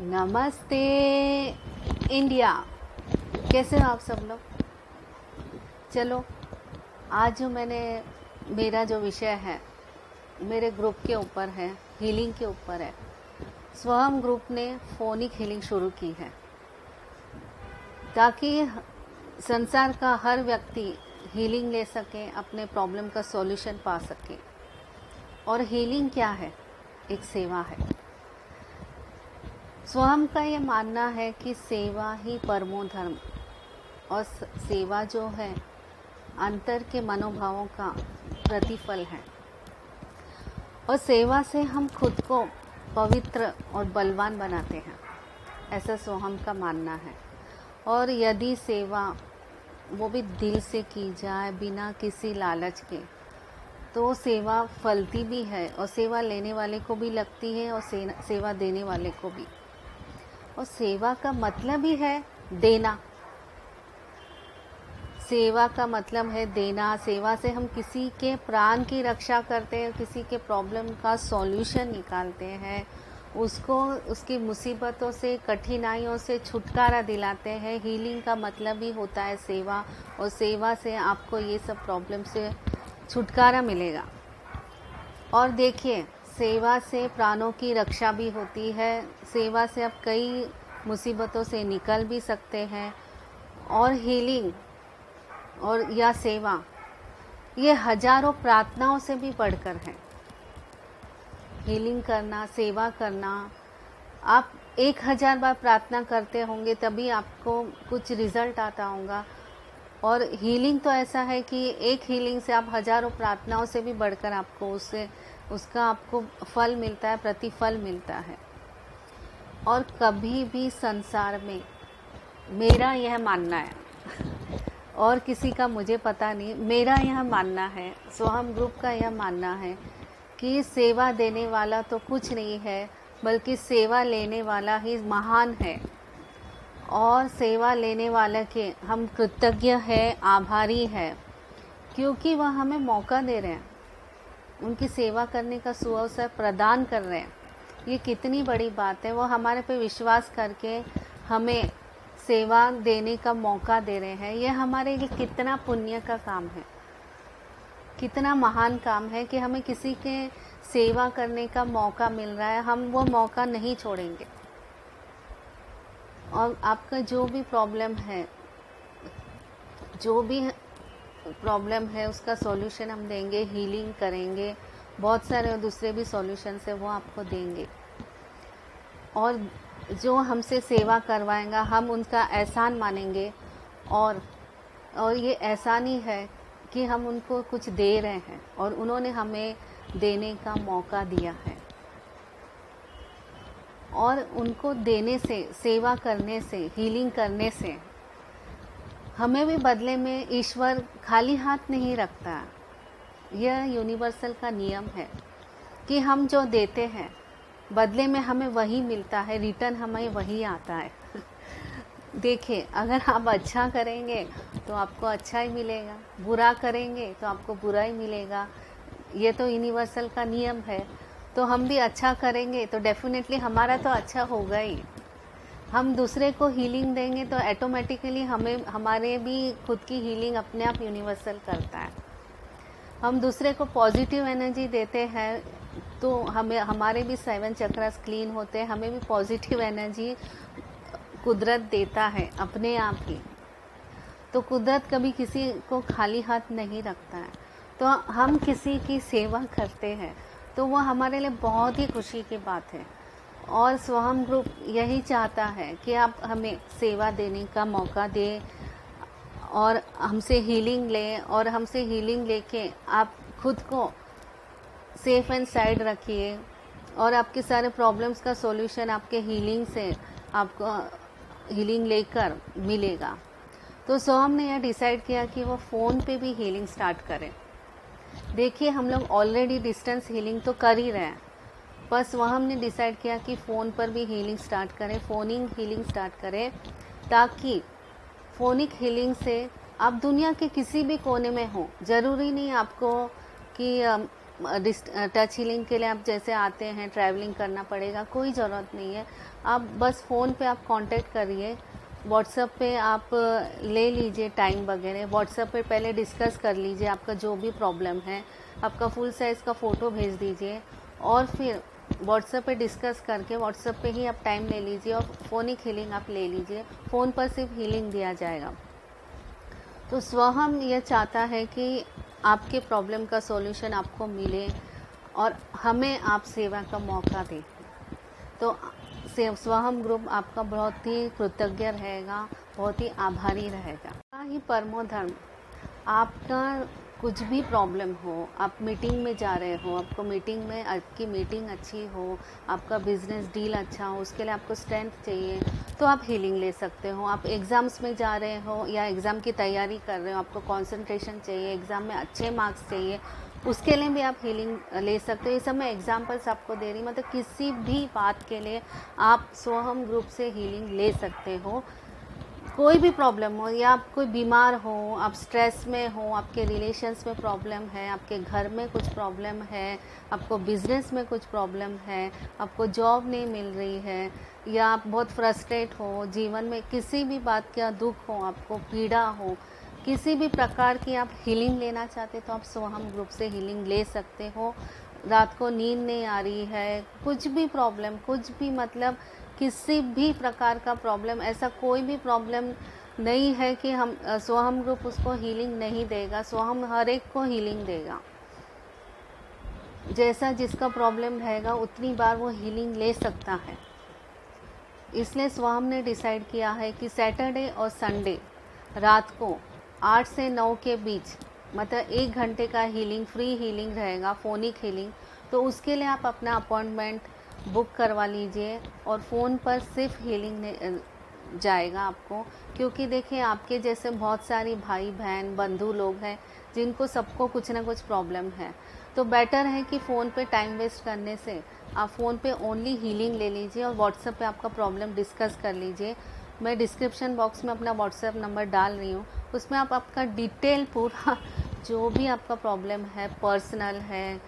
नमस्ते, इंडिया। कैसे हो आप सब लोग? चलो, आज जो मैंने, मेरा जो विषय है, मेरे ग्रुप के ऊपर है हीलिंग के ऊपर है स्वयं ग्रुप ने फोनिक हीलिंग शुरू की है। ताकि संसार का हर व्यक्ति हीलिंग ले सके, अपने प्रॉब्लम का सॉल्यूशन पा सके। और हीलिंग क्या है? एक सेवा है। स्वयं का ये मानना है कि सेवा ही परमो धर्म और सेवा जो है, अंतर के मनोभावों का प्रतिफल है। और सेवा से हम खुद को पवित्र और बलवान बनाते हैं, ऐसा सोहम का मानना है। और यदि सेवा वो भी दिल से की जाए, बिना किसी लालच के तो सेवा फलती भी है और सेवा लेने वाले को भी लगती है और सेवा देने वाले को भी। और सेवा का मतलब ही है देना। सेवा का मतलब है देना। सेवा से हम किसी के प्राण की रक्षा करते हैं, किसी के प्रॉब्लम का सॉल्यूशन निकालते हैं। उसको, उसकी मुसीबतों से, कठिनाइयों से छुटकारा दिलाते हैं। हीलिंग का मतलब ही होता है सेवा और सेवा से आपको ये सब प्रॉब्लम से छुटकारा मिलेगा। और देखिए सेवा से प्राणों की रक्षा भी होती है। सेवा से आप कई मुसीबतों से निकल भी सकते हैं। और हीलिंग और या सेवा, ये हज़ारों प्रार्थनाओं से भी बढ़कर है। हीलिंग करना, सेवा करना, आप एक हज़ार बार प्रार्थना करते होंगे तभी आपको कुछ रिज़ल्ट आता होगा। और हीलिंग तो ऐसा है कि एक हीलिंग से आप हज़ारों प्रार्थनाओं से भी बढ़कर आपको उससे उसका आपको फल मिलता है, प्रतिफल मिलता है। और कभी भी संसार में मेरा यह मानना है, और किसी का मुझे पता नहीं, मेरा यह मानना है सोहम ग्रुप का यह मानना है कि सेवा देने वाला तो कुछ नहीं है, बल्कि सेवा लेने वाला ही महान है। और सेवा लेने वाले के हम कृतज्ञ है, आभारी है, क्योंकि वह हमें मौका दे रहे हैं। उनकी सेवा करने का सुअवसर प्रदान कर रहे हैं। ये कितनी बड़ी बात है। वो हमारे पे विश्वास करके हमें सेवा देने का मौका दे रहे हैं। ये हमारे लिए कितना पुण्य का काम है। कितना महान काम है कि हमें किसी के सेवा करने का मौका मिल रहा है। हम वो मौका नहीं छोड़ेंगे। और आपका जो भी प्रॉब्लम है, जो भी प्रॉब्लम है, उसका सॉल्यूशन हम देंगे हीलिंग करेंगे, बहुत सारे और दूसरे भी सॉल्यूशन है, वो आपको देंगे। और जो हमसे सेवा करवाएगा, हम उनका एहसान मानेंगे और और ये एहसान ही है कि हम उनको कुछ दे रहे हैं और उन्होंने हमें देने का मौका दिया है। और उनको देने से, सेवा करने से हीलिंग करने से हमें भी बदले में ईश्वर खाली हाथ नहीं रखता। यह यूनिवर्सल का नियम है कि हम जो देते हैं, बदले में हमें वही मिलता है रिटर्न हमें वही आता है। देखिए, अगर आप अच्छा करेंगे तो आपको अच्छा ही मिलेगा। बुरा करेंगे तो आपको बुरा ही मिलेगा। ये तो यूनिवर्सल का नियम है। तो हम भी अच्छा करेंगे तो डेफिनेटली हमारा तो अच्छा होगा ही। हम दूसरे को हीलिंग देंगे तो ऑटोमेटिकली हमें, हमारे भी खुद की हीलिंग अपने आप यूनिवर्सल करता है। हम दूसरे को पॉजिटिव एनर्जी देते हैं तो हमें, हमारे भी सेवन चक्रास क्लीन होते हैं, हमें भी पॉजिटिव एनर्जी कुदरत देता है अपने आप ही। तो कुदरत कभी किसी को खाली हाथ नहीं रखता है। तो हम किसी की सेवा करते हैं तो वो हमारे लिए बहुत ही खुशी की बात है। और स्वहम ग्रुप यही चाहता है कि आप हमें सेवा देने का मौका दें और हमसे हीलिंग लें और हमसे हीलिंग लेके आप खुद को सेफ़ एंड साइड रखिए और आपके सारे प्रॉब्लम्स का सॉल्यूशन आपके हीलिंग से आपको हीलिंग लेकर मिलेगा। तो सोहम ने यह डिसाइड किया कि वो फ़ोन पे भी हीलिंग स्टार्ट करें। देखिए, हम लोग ऑलरेडी डिस्टेंस हीलिंग तो कर ही रहे हैं। बस वहाँ हमने डिसाइड किया कि फ़ोन पर भी हीलिंग स्टार्ट करें फ़ोनिंग हीलिंग स्टार्ट करें, ताकि फ़ोनिक हीलिंग से आप दुनिया के किसी भी कोने में हो। ज़रूरी नहीं आपको कि टच हीलिंग के लिए आप जैसे आते हैं ट्रैवलिंग करना पड़ेगा, कोई ज़रूरत नहीं है। आप बस फ़ोन पे आप कांटेक्ट करिए व्हाट्सएप पे आप ले लीजिए टाइम वगैरह। व्हाट्सएप पे पहले डिस्कस कर लीजिए आपका जो भी प्रॉब्लम है। आपका फुल साइज़ का फ़ोटो भेज दीजिए और फिर व्हाट्सएप पे डिस्कस करके व्हाट्सएप पे ही आप टाइम ले लीजिए और फ़ोनिक हीलिंग आप ले लीजिए। फ़ोन पर सिर्फ़ हीलिंग दिया जाएगा। तो स्वहम यह चाहता है कि आपके प्रॉब्लम का सॉल्यूशन आपको मिले और हमें आप सेवा का मौका दें। तो स्वहम ग्रुप आपका बहुत ही कृतज्ञ रहेगा, बहुत ही आभारी रहेगा। ही परमो धर्म, आपका कुछ भी प्रॉब्लम हो, आप मीटिंग में जा रहे हो, आपको मीटिंग में, आपकी मीटिंग अच्छी हो, आपका बिज़नेस डील अच्छा हो, उसके लिए आपको स्ट्रेंथ चाहिए तो आप हीलिंग ले सकते हो। आप एग्ज़ाम्स में जा रहे हो या एग्ज़ाम की तैयारी कर रहे हो, आपको कंसंट्रेशन चाहिए एग्ज़ाम में अच्छे मार्क्स चाहिए, उसके लिए भी आप हीलिंग ले सकते हो। ये सब मैं एग्जाम्पल्स आपको दे रही मतलब किसी भी बात के लिए आप सोहम ग्रुप से हीलिंग ले सकते हो। कोई भी प्रॉब्लम हो, या आप कोई बीमार हो, आप स्ट्रेस में हो, आपके रिलेशंस में प्रॉब्लम है, आपके घर में कुछ प्रॉब्लम है, आपको बिज़नेस में कुछ प्रॉब्लम है, आपको जॉब नहीं मिल रही है, या आप बहुत फ्रस्ट्रेट हो, जीवन में किसी भी बात का दुख हो, आपको पीड़ा हो, किसी भी प्रकार की आप हीलिंग लेना चाहते तो आप सोहम ग्रुप से हीलिंग ले सकते हो। रात को नींद नहीं आ रही है, कुछ भी प्रॉब्लम कुछ भी मतलब किसी भी प्रकार का प्रॉब्लम ऐसा कोई भी प्रॉब्लम नहीं है कि हम सोहम ग्रुप उसको हीलिंग नहीं देगा, सोहम हर एक को हीलिंग देगा। जैसा जिसका प्रॉब्लम रहेगा उतनी बार वो हीलिंग ले सकता है। इसलिए स्वाम ने डिसाइड किया है कि सैटरडे और संडे रात को आठ से नौ के बीच मतलब एक घंटे का हीलिंग फ्री हीलिंग रहेगा फोनिक हीलिंग तो उसके लिए आप अपना अपॉइंटमेंट बुक करवा लीजिए और फ़ोन पर सिर्फ़ हीलिंग जाएगा आपको। क्योंकि देखिए, आपके जैसे बहुत सारी भाई बहन, बंधु लोग हैं, जिनको सबको कुछ ना कुछ प्रॉब्लम है। तो बेटर है कि फ़ोन पे टाइम वेस्ट करने से आप फ़ोन पे ओनली हीलिंग ले लीजिए और व्हाट्सएप पे आपका प्रॉब्लम डिस्कस कर लीजिए। मैं डिस्क्रिप्शन बॉक्स में अपना व्हाट्सएप नंबर डाल रही हूँ। उसमें आप आपका डिटेल पूरा, जो भी आपका प्रॉब्लम है पर्सनल है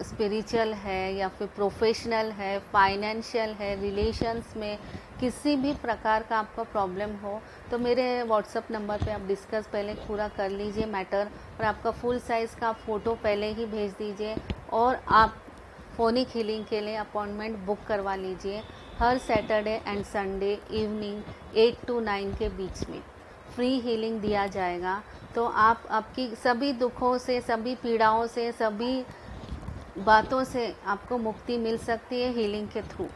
स्पिरिचुअल है या फिर प्रोफेशनल है फाइनेंशियल है रिलेशंस में किसी भी प्रकार का आपका प्रॉब्लम हो तो मेरे व्हाट्सअप नंबर पे आप डिस्कस पहले पूरा कर लीजिए मैटर और आपका फुल साइज़ का फ़ोटो पहले ही भेज दीजिए और आप फोनिक हीलिंग के लिए अपॉइंटमेंट बुक करवा लीजिए हर Saturday and Sunday evening eight to nine के बीच में। फ्री हीलिंग दिया जाएगा तो आप आपकी सभी दुखों से, सभी पीड़ाओं से, सभी बातों से आपको मुक्ति मिल सकती है हीलिंग के थ्रू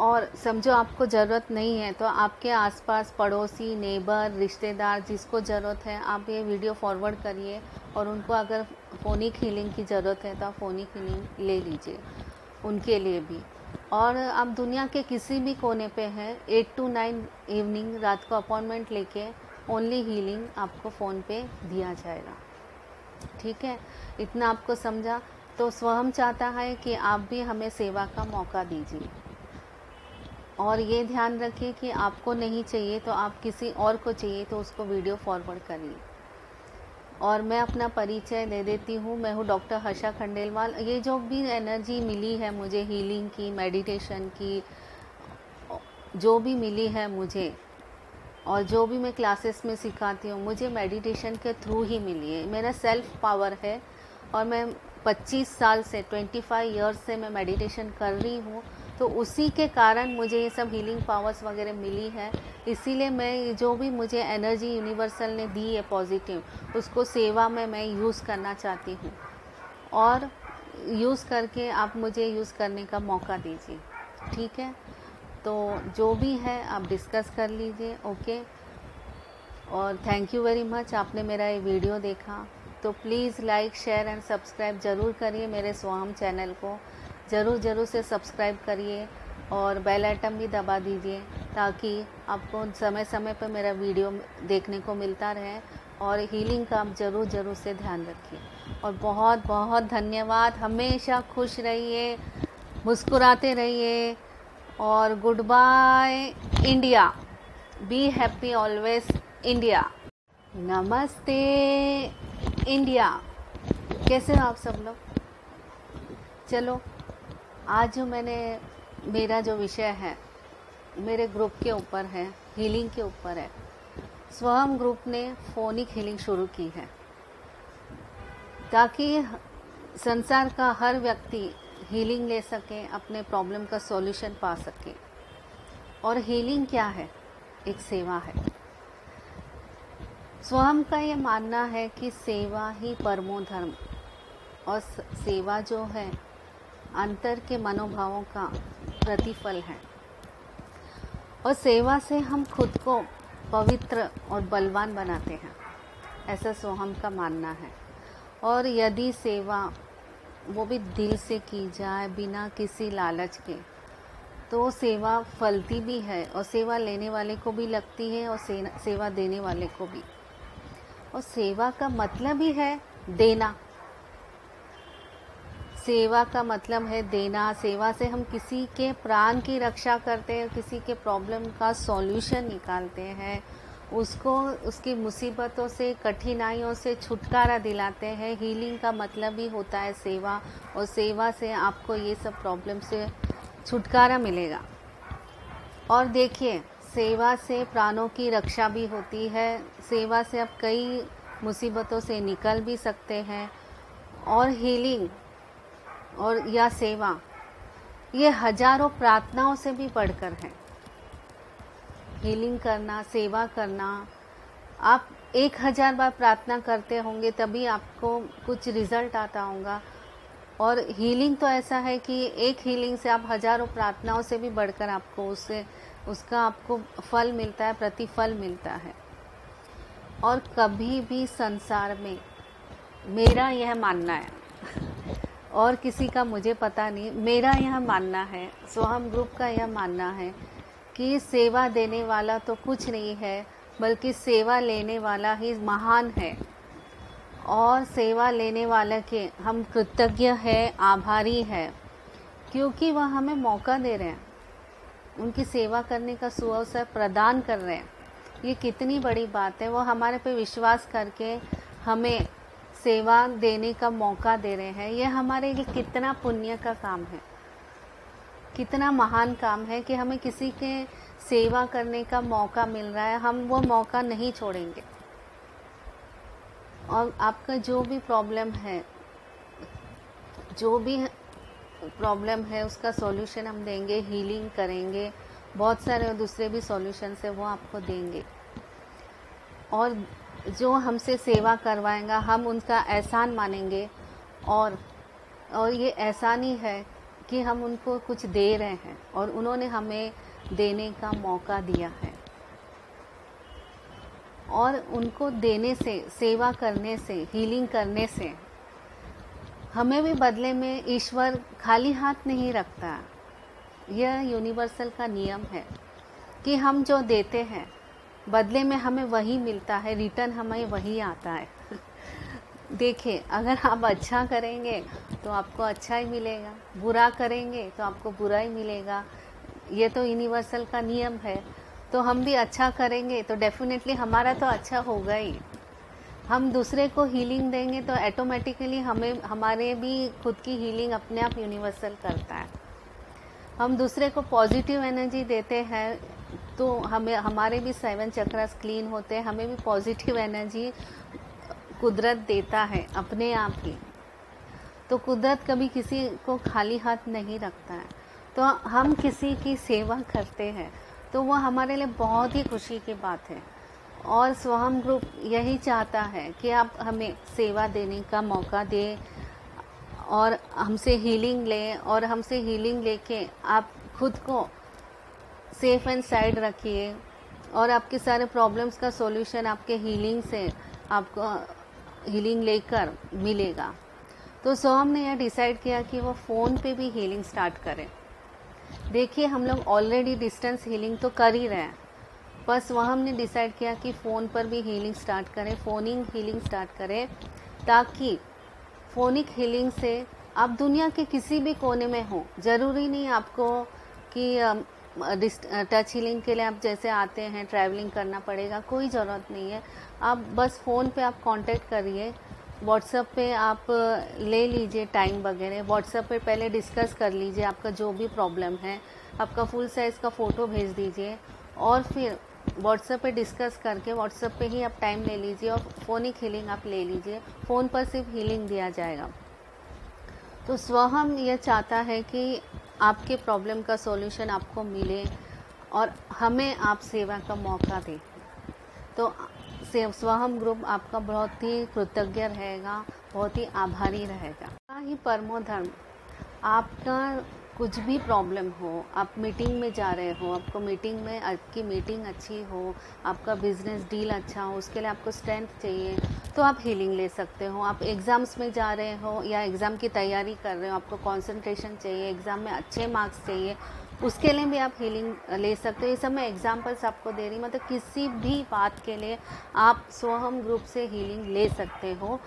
और समझो आपको ज़रूरत नहीं है तो आपके आसपास पड़ोसी नेबर रिश्तेदार जिसको ज़रूरत है, आप ये वीडियो फॉरवर्ड करिए और उनको अगर फ़ोनिक हीलिंग की ज़रूरत है तो आप फ़ोनिक हीलिंग ले लीजिए उनके लिए भी। और आप दुनिया के किसी भी कोने पे हैं एट टू नाइन इवनिंग रात को अपॉइंटमेंट लेके ओनली हीलिंग आपको फ़ोन पे दिया जाएगा। ठीक है? इतना आपको समझा तो स्वयं चाहता है कि आप भी हमें सेवा का मौका दीजिए। और ये ध्यान रखिए कि आपको नहीं चाहिए तो आप किसी और को चाहिए तो उसको वीडियो फॉरवर्ड करिए। और मैं अपना परिचय दे देती हूँ, मैं हूँ डॉक्टर हर्षा खंडेलवाल। ये जो भी एनर्जी मिली है मुझे हीलिंग की मेडिटेशन की, जो भी मिली है मुझे, और जो भी मैं क्लासेस में सिखाती हूँ, मुझे मेडिटेशन के थ्रू ही मिली है। मेरा सेल्फ पावर है और मैं 25 साल से 25 ईयर्स से मैं मेडिटेशन कर रही हूँ तो उसी के कारण मुझे ये सब हीलिंग पावर्स वगैरह मिली है। इसीलिए मैं जो भी मुझे एनर्जी यूनिवर्सल ने दी है पॉजिटिव उसको सेवा में मैं यूज़ करना चाहती हूँ। और यूज़ करके आप मुझे यूज़ करने का मौका दीजिए, ठीक है? तो जो भी है आप डिस्कस कर लीजिए ओके और थैंक यू वेरी मच आपने मेरा ये वीडियो देखा। तो please like share and subscribe ज़रूर करिए मेरे स्वाम चैनल को। ज़रूर ज़रूर से सब्सक्राइब करिए और बेल आइटम भी दबा दीजिए ताकि आपको समय समय पर मेरा वीडियो देखने को मिलता रहे और हीलिंग का आप ज़रूर ज़रूर से ध्यान रखिए। और बहुत बहुत धन्यवाद। हमेशा खुश रहिए, मुस्कुराते रहिए और good bye India be happy always India नमस्ते। इंडिया। कैसे हो आप सब लोग? चलो, आज जो मैंने, मेरा जो विषय है, मेरे ग्रुप के ऊपर है हीलिंग के ऊपर है स्वयं ग्रुप ने फोनिक हीलिंग शुरू की है। ताकि संसार का हर व्यक्ति हीलिंग ले सके, अपने प्रॉब्लम का सॉल्यूशन पा सके। और हीलिंग क्या है? एक सेवा है। स्वयं का ये मानना है कि सेवा ही परमो धर्म और सेवा जो है, अंतर के मनोभावों का प्रतिफल है। और सेवा से हम खुद को पवित्र और बलवान बनाते हैं, ऐसा सोहम का मानना है। और यदि सेवा वो भी दिल से की जाए, बिना किसी लालच के तो सेवा फलती भी है और सेवा लेने वाले को भी लगती है और सेवा देने वाले को भी। और सेवा का मतलब ही है देना। सेवा का मतलब है देना। सेवा से हम किसी के प्राण की रक्षा करते हैं, किसी के प्रॉब्लम का सॉल्यूशन निकालते हैं। उसको, उसकी मुसीबतों से, कठिनाइयों से छुटकारा दिलाते हैं। हीलिंग का मतलब ही होता है सेवा और सेवा से आपको ये सब प्रॉब्लम से छुटकारा मिलेगा। और देखिए सेवा से प्राणों की रक्षा भी होती है। सेवा से आप कई मुसीबतों से निकल भी सकते हैं। और हीलिंग और या सेवा, ये हज़ारों प्रार्थनाओं से भी बढ़कर है। हीलिंग करना, सेवा करना, आप एक हज़ार बार प्रार्थना करते होंगे तभी आपको कुछ रिज़ल्ट आता होगा। और हीलिंग तो ऐसा है कि एक हीलिंग से आप हज़ारों प्रार्थनाओं से भी बढ़कर आपको उससे उसका आपको फल मिलता है, प्रतिफल मिलता है। और कभी भी संसार में मेरा यह मानना है, और किसी का मुझे पता नहीं, मेरा यह मानना है, सोहम ग्रुप का यह मानना है कि सेवा देने वाला तो कुछ नहीं है, बल्कि सेवा लेने वाला ही महान है। और सेवा लेने वाले के हम कृतज्ञ है, आभारी है, क्योंकि वह हमें मौका दे रहे हैं। उनकी सेवा करने का सुअवसर प्रदान कर रहे हैं। ये कितनी बड़ी बात है। वो हमारे पे विश्वास करके हमें सेवा देने का मौका दे रहे हैं। ये हमारे लिए कितना पुण्य का काम है। कितना महान काम है कि हमें किसी के सेवा करने का मौका मिल रहा है। हम वो मौका नहीं छोड़ेंगे। और आपका जो भी प्रॉब्लम है, जो भी प्रॉब्लम है, उसका सॉल्यूशन हम देंगे हीलिंग करेंगे, बहुत सारे दूसरे भी सॉल्यूशन है, वो आपको देंगे। और जो हमसे सेवा करवाएगा, हम उनका एहसान मानेंगे और और ये एहसान ही है कि हम उनको कुछ दे रहे हैं और उन्होंने हमें देने का मौका दिया है। और उनको देने से, सेवा करने से हीलिंग करने से हमें भी बदले में ईश्वर खाली हाथ नहीं रखता। यह यूनिवर्सल का नियम है कि हम जो देते हैं, बदले में हमें वही मिलता है रिटर्न हमें वही आता है। देखिए, अगर आप अच्छा करेंगे तो आपको अच्छा ही मिलेगा। बुरा करेंगे तो आपको बुरा ही मिलेगा। ये तो यूनिवर्सल का नियम है। तो हम भी अच्छा करेंगे तो डेफिनेटली हमारा तो अच्छा होगा ही। हम दूसरे को हीलिंग देंगे तो ऑटोमेटिकली हमें, हमारे भी खुद की हीलिंग अपने आप यूनिवर्सल करता है। हम दूसरे को पॉजिटिव एनर्जी देते हैं तो हमें, हमारे भी सेवन चक्रास क्लीन होते हैं, हमें भी पॉजिटिव एनर्जी कुदरत देता है अपने आप ही। तो कुदरत कभी किसी को खाली हाथ नहीं रखता है। तो हम किसी की सेवा करते हैं तो वो हमारे लिए बहुत ही खुशी की बात है। और स्वहम ग्रुप यही चाहता है कि आप हमें सेवा देने का मौका दें और हमसे हीलिंग लें और हमसे हीलिंग लेके आप खुद को सेफ़ एंड साइड रखिए और आपके सारे प्रॉब्लम्स का सॉल्यूशन आपके हीलिंग से आपको हीलिंग लेकर मिलेगा। तो सोहम ने यह डिसाइड किया कि वो फ़ोन पे भी हीलिंग स्टार्ट करें। देखिए, हम लोग ऑलरेडी डिस्टेंस हीलिंग तो कर ही रहे हैं। बस वहाँ हमने डिसाइड किया कि फ़ोन पर भी हीलिंग स्टार्ट करें फ़ोनिंग हीलिंग स्टार्ट करें, ताकि फ़ोनिक हीलिंग से आप दुनिया के किसी भी कोने में हो। ज़रूरी नहीं आपको कि टच हीलिंग के लिए आप जैसे आते हैं ट्रैवलिंग करना पड़ेगा, कोई ज़रूरत नहीं है। आप बस फ़ोन पे आप कांटेक्ट करिए व्हाट्सएप पे आप ले लीजिए टाइम वगैरह। व्हाट्सएप पे पहले डिस्कस कर लीजिए आपका जो भी प्रॉब्लम है। आपका फुल साइज़ का फ़ोटो भेज दीजिए और फिर व्हाट्सएप पे डिस्कस करके व्हाट्सएप पे ही आप टाइम ले लीजिए और फ़ोनिक हीलिंग आप ले लीजिए। फ़ोन पर सिर्फ़ हीलिंग दिया जाएगा। तो स्वहम यह चाहता है कि आपके प्रॉब्लम का सॉल्यूशन आपको मिले और हमें आप सेवा का मौका दें। तो स्वहम ग्रुप आपका बहुत ही कृतज्ञ रहेगा, बहुत ही आभारी रहेगा। ही परमो धर्म आपका कुछ भी प्रॉब्लम हो, आप मीटिंग में जा रहे हो, आपको मीटिंग में, आपकी मीटिंग अच्छी हो, आपका बिज़नेस डील अच्छा हो, उसके लिए आपको स्ट्रेंथ चाहिए तो आप हीलिंग ले सकते हो। आप एग्ज़ाम्स में जा रहे हो या एग्ज़ाम की तैयारी कर रहे हो, आपको कंसंट्रेशन चाहिए एग्ज़ाम में अच्छे मार्क्स चाहिए, उसके लिए भी आप हीलिंग ले सकते हो। ये सब मैं एग्जाम्पल्स आपको दे रही मतलब किसी भी बात के लिए आप सोहम ग्रुप से हीलिंग ले सकते हो।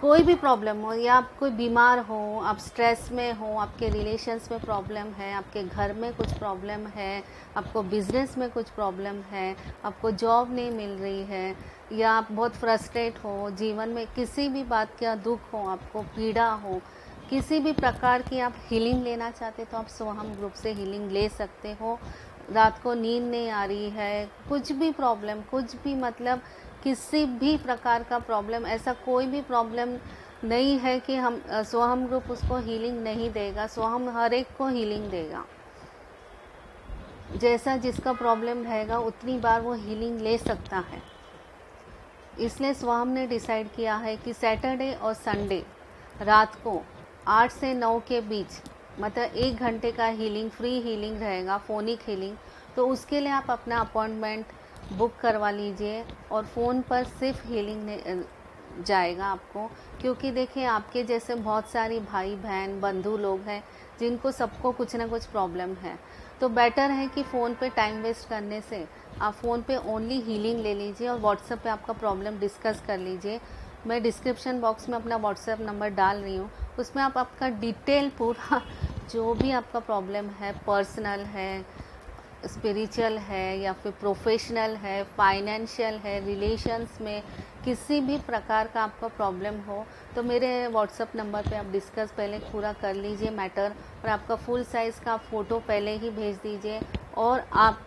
कोई भी प्रॉब्लम हो, या आप कोई बीमार हो, आप स्ट्रेस में हो, आपके रिलेशंस में प्रॉब्लम है, आपके घर में कुछ प्रॉब्लम है, आपको बिज़नेस में कुछ प्रॉब्लम है, आपको जॉब नहीं मिल रही है, या आप बहुत फ्रस्ट्रेट हो, जीवन में किसी भी बात का दुख हो, आपको पीड़ा हो, किसी भी प्रकार की आप हीलिंग लेना चाहते तो आप सोहम ग्रुप से हीलिंग ले सकते हो। रात को नींद नहीं आ रही है, कुछ भी प्रॉब्लम कुछ भी मतलब किसी भी प्रकार का प्रॉब्लम ऐसा कोई भी प्रॉब्लम नहीं है कि हम स्वहम ग्रुप उसको हीलिंग नहीं देगा सोहम हर एक को हीलिंग देगा। जैसा जिसका प्रॉब्लम रहेगा उतनी बार वो हीलिंग ले सकता है। इसलिए स्वाम ने डिसाइड किया है कि सैटरडे और संडे रात को आठ से नौ के बीच मतलब एक घंटे का हीलिंग फ्री हीलिंग रहेगा फोनिक हीलिंग तो उसके लिए आप अपना अपॉइंटमेंट बुक करवा लीजिए और फ़ोन पर सिर्फ़ हीलिंग जाएगा आपको। क्योंकि देखिए, आपके जैसे बहुत सारी भाई बहन बंधु लोग हैं, जिनको सबको कुछ ना कुछ प्रॉब्लम है। तो बेटर है कि फ़ोन पे टाइम वेस्ट करने से आप फ़ोन पे ओनली हीलिंग ले लीजिए और व्हाट्सएप पे आपका प्रॉब्लम डिस्कस कर लीजिए। मैं डिस्क्रिप्शन बॉक्स में अपना व्हाट्सएप नंबर डाल रही हूँ। उसमें आप आपका डिटेल पूरा, जो भी आपका प्रॉब्लम है पर्सनल है स्पिरिचुअल है या फिर प्रोफेशनल है फाइनेंशियल है रिलेशंस में किसी भी प्रकार का आपका प्रॉब्लम हो तो मेरे व्हाट्सअप नंबर पे आप डिस्कस पहले पूरा कर लीजिए मैटर और आपका फुल साइज़ का फ़ोटो पहले ही भेज दीजिए और आप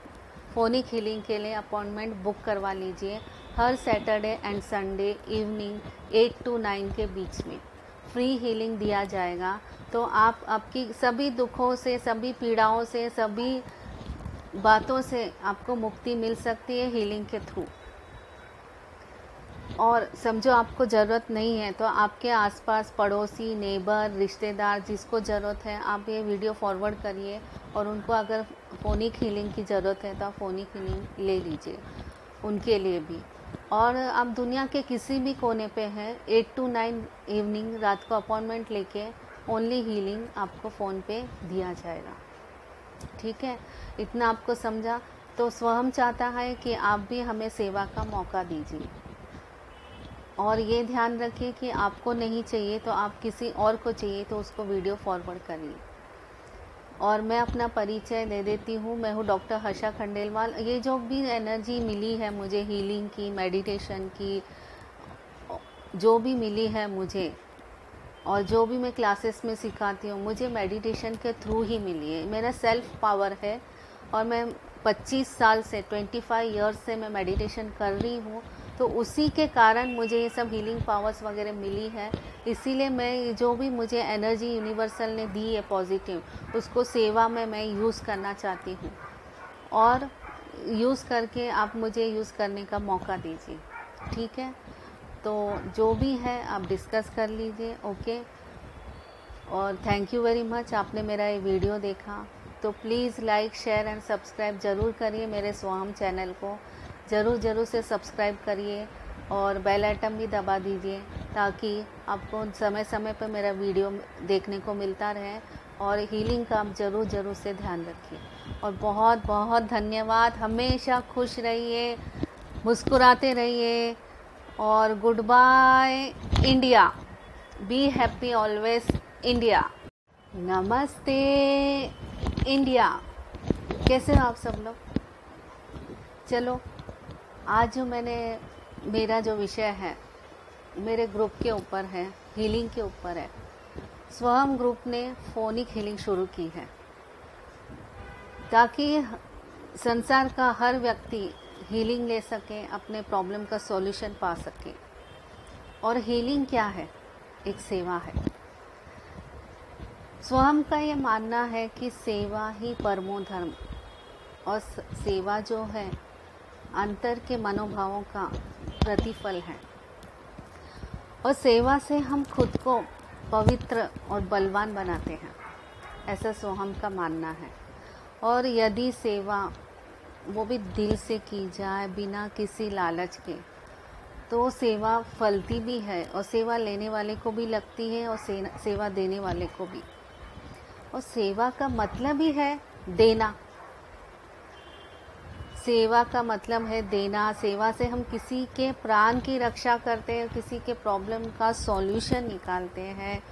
फोनिक हीलिंग के लिए अपॉइंटमेंट बुक करवा लीजिए हर Saturday and Sunday evening eight to nine के बीच में। फ्री हीलिंग दिया जाएगा तो आप आपकी सभी दुखों से, सभी पीड़ाओं से, सभी बातों से आपको मुक्ति मिल सकती है हीलिंग के थ्रू और समझो आपको ज़रूरत नहीं है तो आपके आसपास पड़ोसी नेबर रिश्तेदार जिसको ज़रूरत है, आप ये वीडियो फॉरवर्ड करिए और उनको अगर फ़ोनिक हीलिंग की ज़रूरत है तो आप फ़ोनिक हीलिंग ले लीजिए उनके लिए भी। और आप दुनिया के किसी भी कोने पे हैं एट टू नाइन इवनिंग रात को अपॉइंटमेंट लेके ओनली हीलिंग आपको फ़ोन पे दिया जाएगा। ठीक है? इतना आपको समझा। तो स्वयं चाहता है कि आप भी हमें सेवा का मौका दीजिए। और ये ध्यान रखिए कि आपको नहीं चाहिए तो आप किसी और को चाहिए तो उसको वीडियो फॉरवर्ड करिए। और मैं अपना परिचय दे देती हूँ। मैं हूँ डॉक्टर हर्षा खंडेलवाल। ये जो भी एनर्जी मिली है मुझे हीलिंग की मेडिटेशन की, जो भी मिली है मुझे और जो भी मैं क्लासेस में सिखाती हूँ, मुझे मेडिटेशन के थ्रू ही मिली है। मेरा सेल्फ पावर है और मैं 25 साल से 25 इयर्स से मैं मेडिटेशन कर रही हूँ तो उसी के कारण मुझे ये सब हीलिंग पावर्स वगैरह मिली है। इसीलिए मैं जो भी मुझे एनर्जी यूनिवर्सल ने दी है पॉजिटिव उसको सेवा में मैं यूज़ करना चाहती हूँ। और यूज़ करके आप मुझे यूज़ करने का मौका दीजिए। ठीक है? तो जो भी है, आप डिस्कस कर लीजिए ओके और थैंक यू वेरी मच आपने मेरा ये वीडियो देखा। तो please like share and subscribe ज़रूर करिए मेरे स्वाम चैनल को। ज़रूर ज़रूर से सब्सक्राइब करिए और बेल आइटम भी दबा दीजिए ताकि आपको समय समय पर मेरा वीडियो देखने को मिलता रहे और हीलिंग का आप ज़रूर ज़रूर से ध्यान रखिए। और बहुत बहुत धन्यवाद। हमेशा खुश रहिए, मुस्कुराते रहिए। और good bye, India. Be happy always India. नमस्ते, इंडिया। कैसे हो आप सब लोग? चलो, आज जो मैंने, मेरा जो विषय है, मेरे ग्रुप के ऊपर है हीलिंग के ऊपर है। स्वयं ग्रुप ने फोनिक हीलिंग शुरू की है। ताकि संसार का हर व्यक्ति हीलिंग ले सके, अपने प्रॉब्लम का सॉल्यूशन पा सकें। और हीलिंग क्या है? एक सेवा है। स्वयं का ये मानना है कि सेवा ही परमो धर्म। और सेवा जो है, अंतर के मनोभावों का प्रतिफल है। और सेवा से हम खुद को पवित्र और बलवान बनाते हैं। ऐसा सोहम का मानना है। और यदि सेवा वो भी दिल से की जाए, बिना किसी लालच के। तो सेवा फलती भी है और सेवा लेने वाले को भी लगती है और सेवा देने वाले को भी। और सेवा का मतलब ही है देना। सेवा का मतलब है देना। सेवा से हम किसी के प्राण की रक्षा करते हैं, किसी के प्रॉब्लम का सॉल्यूशन निकालते हैं।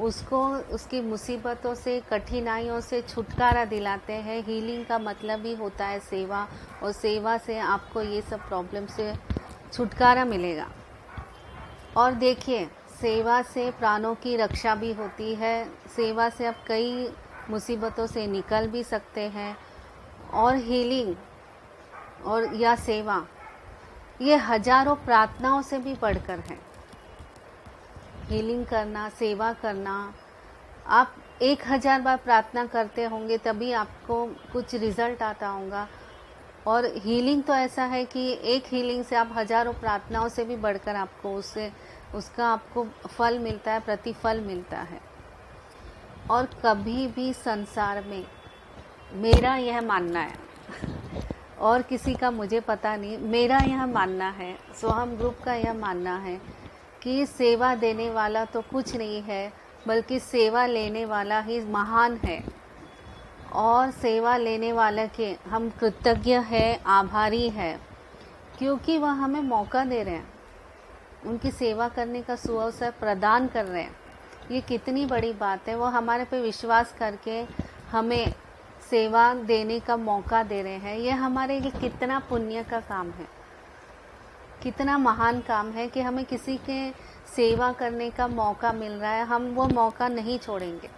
उसको, उसकी मुसीबतों से, कठिनाइयों से छुटकारा दिलाते हैं। हीलिंग का मतलब ही होता है सेवा, और सेवा से आपको ये सब प्रॉब्लम से छुटकारा मिलेगा। और देखिए, सेवा से प्राणों की रक्षा भी होती है। सेवा से आप कई मुसीबतों से निकल भी सकते हैं। और हीलिंग और या सेवा, ये हज़ारों प्रार्थनाओं से भी बढ़कर है। हीलिंग करना, सेवा करना। आप एक हज़ार बार प्रार्थना करते होंगे, तभी आपको कुछ रिज़ल्ट आता होगा। और हीलिंग तो ऐसा है कि एक हीलिंग से आप हज़ारों प्रार्थनाओं से भी बढ़कर आपको उससे, उसका आपको फल मिलता है, प्रतिफल मिलता है। और कभी भी संसार में मेरा यह मानना है, और किसी का मुझे पता नहीं, मेरा यह मानना है सोहम ग्रुप का यह मानना है कि सेवा देने वाला तो कुछ नहीं है, बल्कि सेवा लेने वाला ही महान है। और सेवा लेने वाले के हम कृतज्ञ है, आभारी है, क्योंकि वह हमें मौका दे रहे हैं। उनकी सेवा करने का सुअवसर प्रदान कर रहे हैं। ये कितनी बड़ी बात है वो हमारे पे विश्वास करके हमें सेवा देने का मौका दे रहे हैं। ये हमारे लिए कितना पुण्य का काम है। कितना महान काम है कि हमें किसी के सेवा करने का मौका मिल रहा है, हम वो मौका नहीं छोड़ेंगे।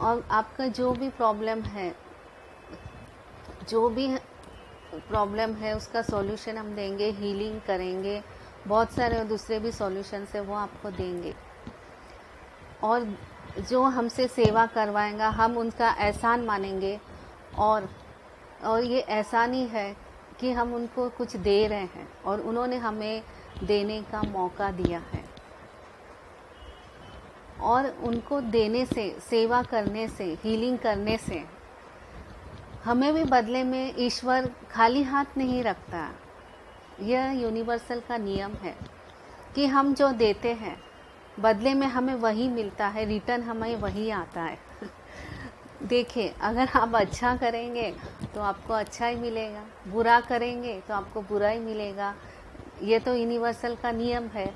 और आपका जो भी प्रॉब्लम है, जो भी प्रॉब्लम है, उसका सॉल्यूशन हम देंगे हीलिंग करेंगे, बहुत सारे और दूसरे भी सॉल्यूशन है, वो आपको देंगे। और जो हमसे सेवा करवाएगा, हम उनका एहसान मानेंगे। और और ये एहसान ही है कि हम उनको कुछ दे रहे हैं और उन्होंने हमें देने का मौका दिया है। और उनको देने से, सेवा करने से हीलिंग करने से हमें भी बदले में ईश्वर खाली हाथ नहीं रखता। यह यूनिवर्सल का नियम है कि हम जो देते हैं, बदले में हमें वही मिलता है रिटर्न हमें वही आता है। देखिए अगर आप अच्छा करेंगे तो आपको अच्छा ही मिलेगा। बुरा करेंगे तो आपको बुरा ही मिलेगा। ये तो यूनिवर्सल का नियम है।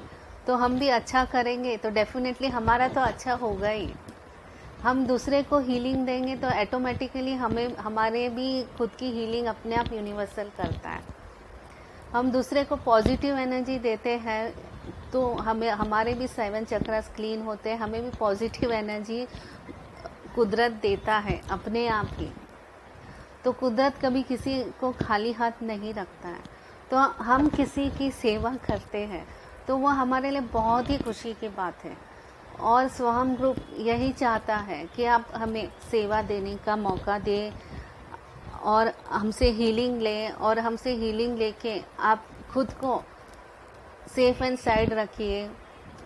तो हम भी अच्छा करेंगे तो डेफिनेटली हमारा तो अच्छा होगा ही। हम दूसरे को हीलिंग देंगे तो ऑटोमेटिकली हमें, हमारे भी खुद की हीलिंग अपने आप यूनिवर्सल करता है। हम दूसरे को पॉजिटिव एनर्जी देते हैं तो हमें, हमारे भी सेवन चक्रास क्लीन होते हैं। हमें भी पॉजिटिव एनर्जी कुदरत देता है अपने आप ही तो कुदरत कभी किसी को खाली हाथ नहीं रखता है। तो हम किसी की सेवा करते हैं तो वो हमारे लिए बहुत ही खुशी की बात है। और स्वहम ग्रुप यही चाहता है कि आप हमें सेवा देने का मौका दें और हमसे हीलिंग लें और हमसे हीलिंग लेके आप खुद को सेफ़ एंड साइड रखिए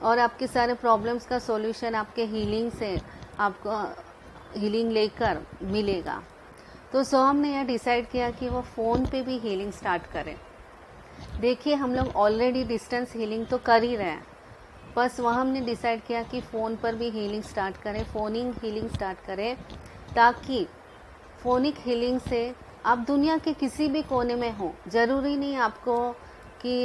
और आपके सारे प्रॉब्लम्स का सॉल्यूशन आपके हीलिंग से आपको हीलिंग लेकर मिलेगा। तो सो ने यह डिसाइड किया कि वो फ़ोन पे भी हीलिंग स्टार्ट करें। देखिए, हम लोग ऑलरेडी डिस्टेंस हीलिंग तो कर ही रहे हैं। बस वह हमने डिसाइड किया कि फ़ोन पर भी हीलिंग स्टार्ट करें फ़ोनिंग हीलिंग स्टार्ट करें, ताकि फ़ोनिक हीलिंग से आप दुनिया के किसी भी कोने में हो, ज़रूरी नहीं आपको कि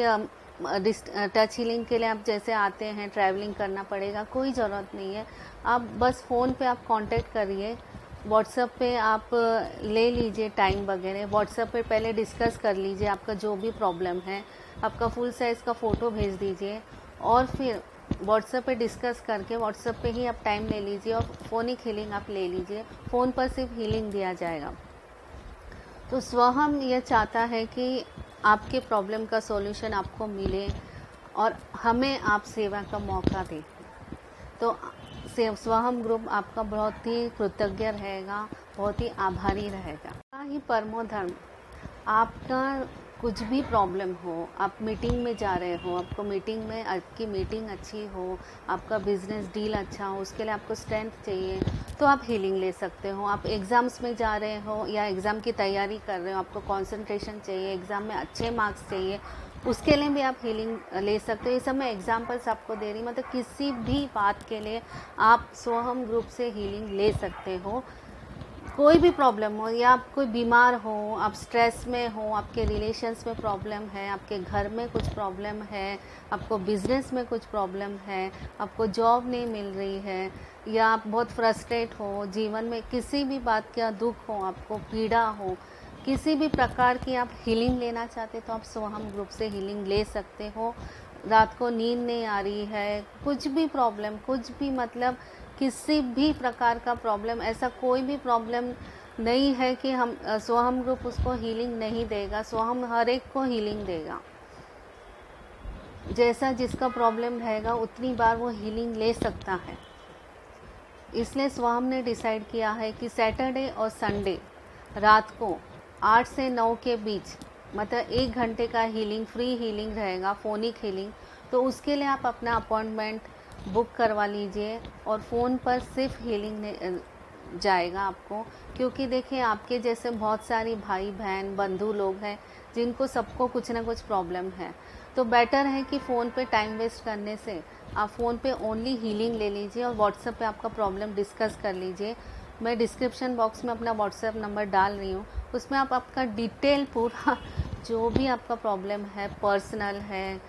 टच हीलिंग के लिए आप जैसे आते हैं ट्रैवलिंग करना पड़ेगा, कोई ज़रूरत नहीं है। आप बस फ़ोन पे आप कांटेक्ट करिए व्हाट्सएप पे आप ले लीजिए टाइम वगैरह। व्हाट्सएप पे पहले डिस्कस कर लीजिए आपका जो भी प्रॉब्लम है। आपका फुल साइज़ का फ़ोटो भेज दीजिए और फिर व्हाट्सएप पे डिस्कस करके व्हाट्सएप पे ही आप टाइम ले लीजिए और फ़ोनिक हीलिंग आप ले लीजिए। फ़ोन पर सिर्फ़ हीलिंग दिया जाएगा। तो स्वहम यह चाहता है कि आपके प्रॉब्लम का सॉल्यूशन आपको मिले और हमें आप सेवा का मौका दें। तो स्वहम ग्रुप आपका बहुत ही कृतज्ञ रहेगा, बहुत ही आभारी रहेगा। ही परमो धर्म, आपका कुछ भी प्रॉब्लम हो, आप मीटिंग में जा रहे हो, आपको मीटिंग में, आपकी मीटिंग अच्छी हो, आपका बिज़नेस डील अच्छा हो, उसके लिए आपको स्ट्रेंथ चाहिए तो आप हीलिंग ले सकते हो। आप एग्ज़ाम्स में जा रहे हो या एग्ज़ाम की तैयारी कर रहे हो, आपको कंसंट्रेशन चाहिए एग्ज़ाम में अच्छे मार्क्स चाहिए, उसके लिए भी आप हीलिंग ले सकते हो। ये सब मैं एग्जाम्पल्स आपको दे रही मतलब किसी भी बात के लिए आप सोहम ग्रुप से हीलिंग ले सकते हो। कोई भी प्रॉब्लम हो, या आप कोई बीमार हो, आप स्ट्रेस में हो, आपके रिलेशंस में प्रॉब्लम है, आपके घर में कुछ प्रॉब्लम है, आपको बिज़नेस में कुछ प्रॉब्लम है, आपको जॉब नहीं मिल रही है, या आप बहुत फ्रस्ट्रेट हो, जीवन में किसी भी बात का दुख हो, आपको पीड़ा हो, किसी भी प्रकार की आप हीलिंग लेना चाहते तो आप सोहम ग्रुप से हीलिंग ले सकते हो। रात को नींद नहीं आ रही है, कुछ भी प्रॉब्लम कुछ भी मतलब किसी भी प्रकार का प्रॉब्लम ऐसा कोई भी प्रॉब्लम नहीं है कि हम स्वहम ग्रुप उसको हीलिंग नहीं देगा सोहम हर एक को हीलिंग देगा। जैसा जिसका प्रॉब्लम रहेगा, उतनी बार वो हीलिंग ले सकता है। इसलिए स्वाम ने डिसाइड किया है कि सैटरडे और संडे रात को आठ से नौ के बीच मतलब एक घंटे का हीलिंग फ्री हीलिंग रहेगा फोनिक हीलिंग तो उसके लिए आप अपना अपॉइंटमेंट बुक करवा लीजिए और फ़ोन पर सिर्फ़ हीलिंग जाएगा आपको। क्योंकि देखिए, आपके जैसे बहुत सारी भाई बहन बंधु लोग हैं, जिनको सबको कुछ ना कुछ प्रॉब्लम है। तो बेटर है कि फ़ोन पे टाइम वेस्ट करने से आप फ़ोन पे ओनली हीलिंग ले लीजिए और व्हाट्सएप पे आपका प्रॉब्लम डिस्कस कर लीजिए। मैं डिस्क्रिप्शन बॉक्स में अपना व्हाट्सएप नंबर डाल रही हूँ। उसमें आप, आपका डिटेल पूरा जो भी आपका प्रॉब्लम है पर्सनल है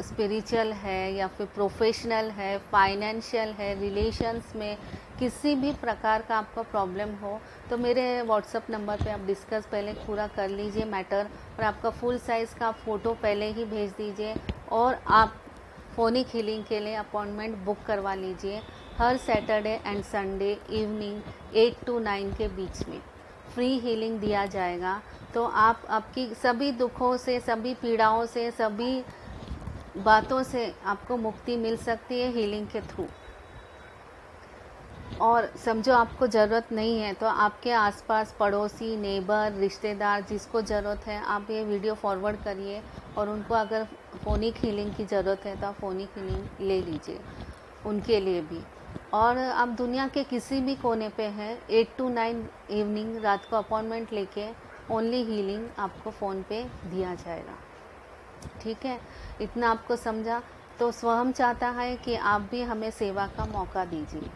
स्पिरिचुअल है या फिर प्रोफेशनल है फाइनेंशियल है रिलेशंस में किसी भी प्रकार का आपका प्रॉब्लम हो तो मेरे व्हाट्सअप नंबर पे आप डिस्कस पहले पूरा कर लीजिए मैटर और आपका फुल साइज़ का फ़ोटो पहले ही भेज दीजिए और आप फोनिक हीलिंग के लिए अपॉइंटमेंट बुक करवा लीजिए हर Saturday and Sunday evening eight to nine के बीच में। फ्री हीलिंग दिया जाएगा तो आप आपकी सभी दुखों से, सभी पीड़ाओं से, सभी बातों से आपको मुक्ति मिल सकती है हीलिंग के थ्रू और समझो आपको ज़रूरत नहीं है तो आपके आसपास पड़ोसी नेबर रिश्तेदार जिसको ज़रूरत है, आप ये वीडियो फॉरवर्ड करिए और उनको अगर फ़ोनिक हीलिंग की ज़रूरत है तो आप फ़ोनिक हीलिंग ले लीजिए उनके लिए भी। और आप दुनिया के किसी भी कोने पे हैं एट टू नाइन इवनिंग रात को अपॉइंटमेंट लेके ओनली हीलिंग आपको फ़ोन पे दिया जाएगा। ठीक है? इतना आपको समझा। तो स्वयं चाहता है कि आप भी हमें सेवा का मौका दीजिए।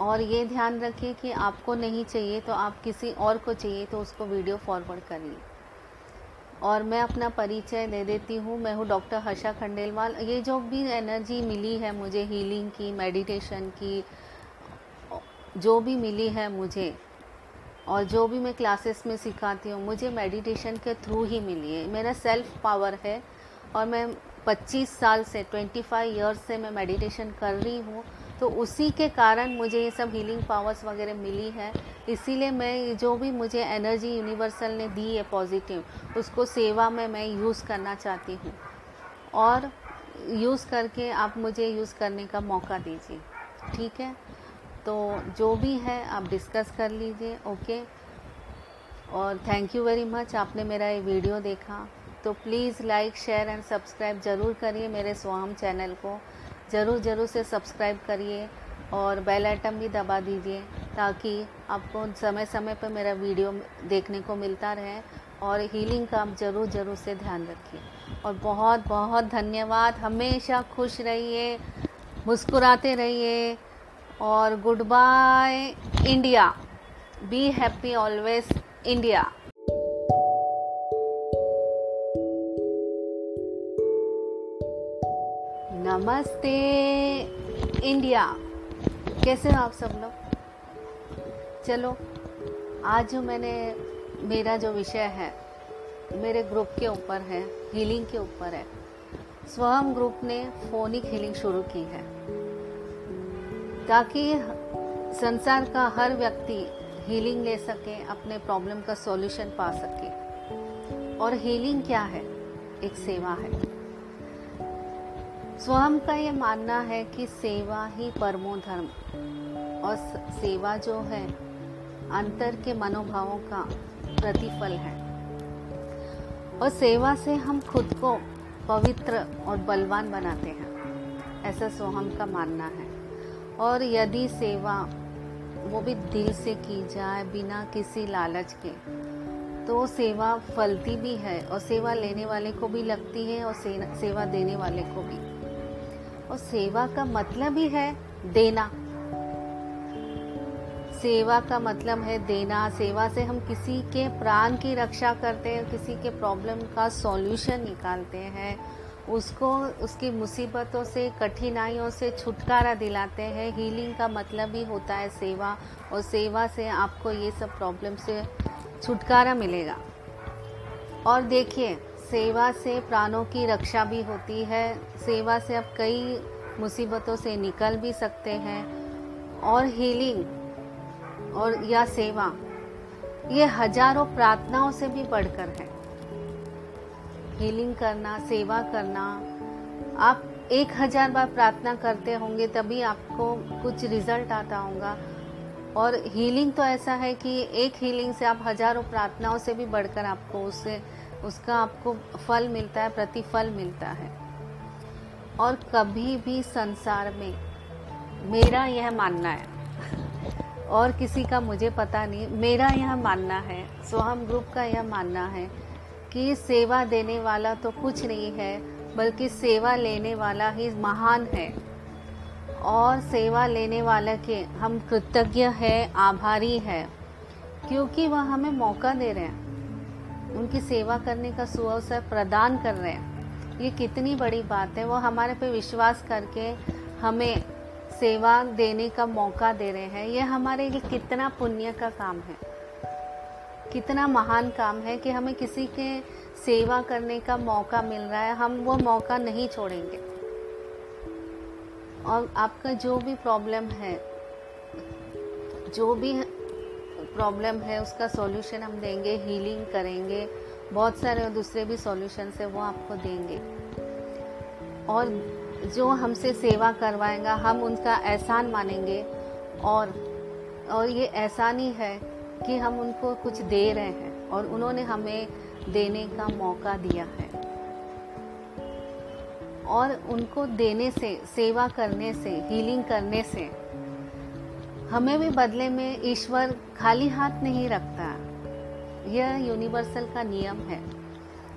और ये ध्यान रखिए कि आपको नहीं चाहिए तो आप किसी और को चाहिए तो उसको वीडियो फॉरवर्ड करिए। और मैं अपना परिचय दे देती हूँ। मैं हूँ डॉक्टर हर्षा खंडेलवाल। ये जो भी एनर्जी मिली है मुझे हीलिंग की मेडिटेशन की, जो भी मिली है मुझे और जो भी मैं क्लासेस में सिखाती हूँ, मुझे मेडिटेशन के थ्रू ही मिली है। मेरा सेल्फ पावर है और मैं 25 साल से 25 इयर्स से मैं मेडिटेशन कर रही हूँ तो उसी के कारण मुझे ये सब हीलिंग पावर्स वगैरह मिली है। इसीलिए मैं जो भी मुझे एनर्जी यूनिवर्सल ने दी है पॉजिटिव उसको सेवा में मैं यूज़ करना चाहती हूँ। और यूज़ करके आप मुझे यूज़ करने का मौका दीजिए। ठीक है? तो जो भी है, आप डिस्कस कर लीजिए ओके और थैंक यू वेरी मच आपने मेरा ये वीडियो देखा। तो please like share and subscribe ज़रूर करिए मेरे स्वाम चैनल को। ज़रूर ज़रूर से सब्सक्राइब करिए और बेल आइटम भी दबा दीजिए ताकि आपको समय समय पर मेरा वीडियो देखने को मिलता रहे और हीलिंग का आप ज़रूर ज़रूर से ध्यान रखिए। और बहुत बहुत धन्यवाद। हमेशा खुश रहिए, मुस्कुराते रहिए। और good bye India. Be happy always India नमस्ते, इंडिया। कैसे हो आप सब लोग? चलो, आज जो मैंने, मेरा जो विषय है, मेरे ग्रुप के ऊपर है हीलिंग के ऊपर है। स्वयं ग्रुप ने फोनिक हीलिंग शुरू की है। ताकि संसार का हर व्यक्ति हीलिंग ले सके, अपने प्रॉब्लम का सॉल्यूशन पा सके। और हीलिंग क्या है? एक सेवा है। स्वयं का ये मानना है कि सेवा ही परमो धर्म। और सेवा जो है, अंतर के मनोभावों का प्रतिफल है। और सेवा से हम खुद को पवित्र और बलवान बनाते हैं। ऐसा सोहम का मानना है। और यदि सेवा वो भी दिल से की जाए, बिना किसी लालच के तो सेवा फलती भी है और सेवा लेने वाले को भी लगती है और सेवा देने वाले को भी। और सेवा का मतलब ही है देना। सेवा का मतलब है देना। सेवा से हम किसी के प्राण की रक्षा करते हैं, किसी के प्रॉब्लम का सॉल्यूशन निकालते हैं। उसको, उसकी मुसीबतों से, कठिनाइयों से छुटकारा दिलाते हैं। हीलिंग का मतलब ही होता है सेवा, और सेवा से आपको ये सब प्रॉब्लम से छुटकारा मिलेगा। और देखिए, सेवा से प्राणों की रक्षा भी होती है। सेवा से आप कई मुसीबतों से निकल भी सकते हैं। और हीलिंग और या सेवा, ये हज़ारों प्रार्थनाओं से भी बढ़कर है। हीलिंग करना, सेवा करना। आप एक हज़ार बार प्रार्थना करते होंगे, तभी आपको कुछ रिज़ल्ट आता होगा। और हीलिंग तो ऐसा है कि एक हीलिंग से आप हज़ारों प्रार्थनाओं से भी बढ़कर आपको उससे, उसका आपको फल मिलता है, प्रतिफल मिलता है। और कभी भी संसार में, मेरा यह मानना है, और किसी का मुझे पता नहीं, मेरा यह मानना है सोहम ग्रुप का यह मानना है कि सेवा देने वाला तो कुछ नहीं है, बल्कि सेवा लेने वाला ही महान है। और सेवा लेने वाला के हम कृतज्ञ है, आभारी है, क्योंकि वह हमें मौका दे रहे हैं। उनकी सेवा करने का सुअवसर प्रदान कर रहे हैं। ये कितनी बड़ी बात है, वो हमारे पे विश्वास करके हमें सेवा देने का मौका दे रहे हैं। ये हमारे लिए कितना पुण्य का काम है। कितना महान काम है कि हमें किसी के सेवा करने का मौका मिल रहा है। हम वो मौका नहीं छोड़ेंगे। और आपका जो भी प्रॉब्लम है, जो भी प्रॉब्लम है, उसका सॉल्यूशन हम देंगे हीलिंग करेंगे। बहुत सारे और दूसरे भी सॉल्यूशन है, वो आपको देंगे। और जो हमसे सेवा करवाएगा, हम उनका एहसान मानेंगे। और और ये एहसान ही है कि हम उनको कुछ दे रहे हैं और उन्होंने हमें देने का मौका दिया है। और उनको देने से, सेवा करने से हीलिंग करने से हमें भी बदले में ईश्वर खाली हाथ नहीं रखता। यह यूनिवर्सल का नियम है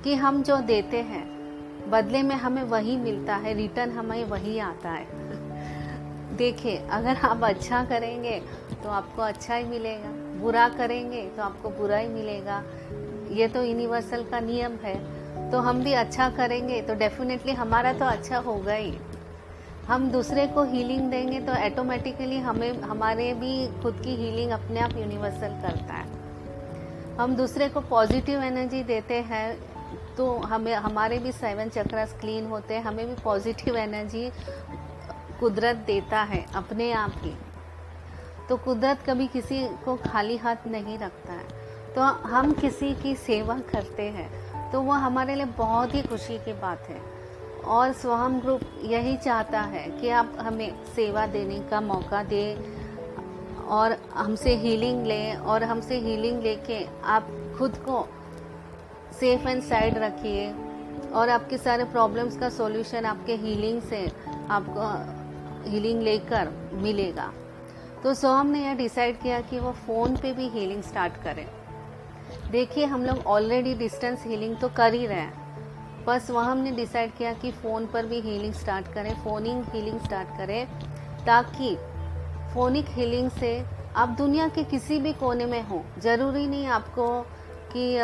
कि हम जो देते हैं, बदले में हमें वही मिलता है रिटर्न हमें वही आता है। देखिए, अगर आप अच्छा करेंगे तो आपको अच्छा ही मिलेगा। बुरा करेंगे तो आपको बुरा ही मिलेगा। ये तो यूनिवर्सल का नियम है। तो हम भी अच्छा करेंगे तो डेफिनेटली हमारा तो अच्छा होगा ही। हम दूसरे को हीलिंग देंगे तो ऑटोमेटिकली हमें, हमारे भी खुद की हीलिंग अपने आप यूनिवर्सल करता है। हम दूसरे को पॉजिटिव एनर्जी देते हैं तो हमें, हमारे भी सेवन चक्रास क्लीन होते हैं, हमें भी पॉजिटिव एनर्जी कुदरत देता है अपने आप ही। तो कुदरत कभी किसी को खाली हाथ नहीं रखता है। तो हम किसी की सेवा करते हैं तो वो हमारे लिए बहुत ही खुशी की बात है। और स्वहम ग्रुप यही चाहता है कि आप हमें सेवा देने का मौका दें और हमसे हीलिंग लें और हमसे हीलिंग लेके आप खुद को सेफ़ एंड साइड रखिए और आपके सारे प्रॉब्लम्स का सॉल्यूशन आपके हीलिंग से आपको हीलिंग लेकर मिलेगा। तो सोहम ने यह डिसाइड किया कि वो फ़ोन पे भी हीलिंग स्टार्ट करें। देखिए, हम लोग ऑलरेडी डिस्टेंस हीलिंग तो कर ही रहे हैं। बस वह हमने डिसाइड किया कि फ़ोन पर भी हीलिंग स्टार्ट करें फ़ोनिंग हीलिंग स्टार्ट करें, ताकि फोनिक हीलिंग से आप दुनिया के किसी भी कोने में हो। ज़रूरी नहीं आपको कि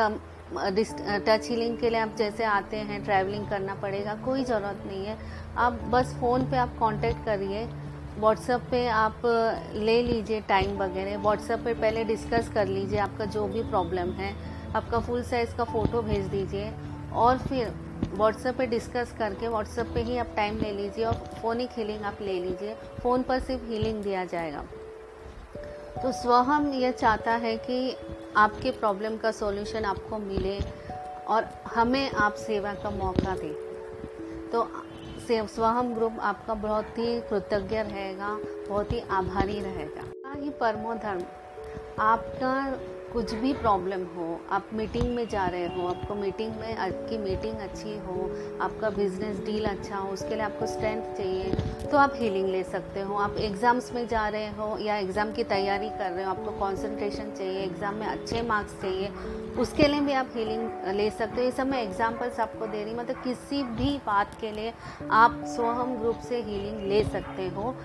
टच हीलिंग के लिए आप जैसे आते हैं ट्रैवलिंग करना पड़ेगा, कोई ज़रूरत नहीं है। आप बस फ़ोन पे आप कांटेक्ट करिए। व्हाट्सएप पे आप ले लीजिए टाइम वगैरह। व्हाट्सएप पे पहले डिस्कस कर लीजिए आपका जो भी प्रॉब्लम है। आपका फुल साइज़ का फ़ोटो भेज दीजिए। और फिर व्हाट्सएप पे डिस्कस करके व्हाट्सएप पे ही आप टाइम ले लीजिए और फ़ोनिक हीलिंग आप ले लीजिए। फ़ोन पर सिर्फ़ हीलिंग दिया जाएगा। तो स्वहम यह चाहता है कि आपके प्रॉब्लम का सॉल्यूशन आपको मिले और हमें आप सेवा का मौका दें। तो स्वहम ग्रुप आपका बहुत ही कृतज्ञ रहेगा, बहुत ही आभारी रहेगा। ही परमो धर्म, आपका कुछ भी प्रॉब्लम हो, आप मीटिंग में जा रहे हो, आपको मीटिंग में आपकी मीटिंग अच्छी हो, आपका बिज़नेस डील अच्छा हो, उसके लिए आपको स्ट्रेंथ चाहिए तो आप हीलिंग ले सकते हो। आप एग्ज़ाम्स में जा रहे हो या एग्ज़ाम की तैयारी कर रहे हो, आपको कंसंट्रेशन चाहिए एग्ज़ाम में अच्छे मार्क्स चाहिए उसके लिए भी आप हीलिंग ले सकते हो। ये सब मैं एग्जाम्पल्स आपको दे रही मतलब किसी भी बात के लिए आप स्वहम ग्रुप से हीलिंग ले सकते हो।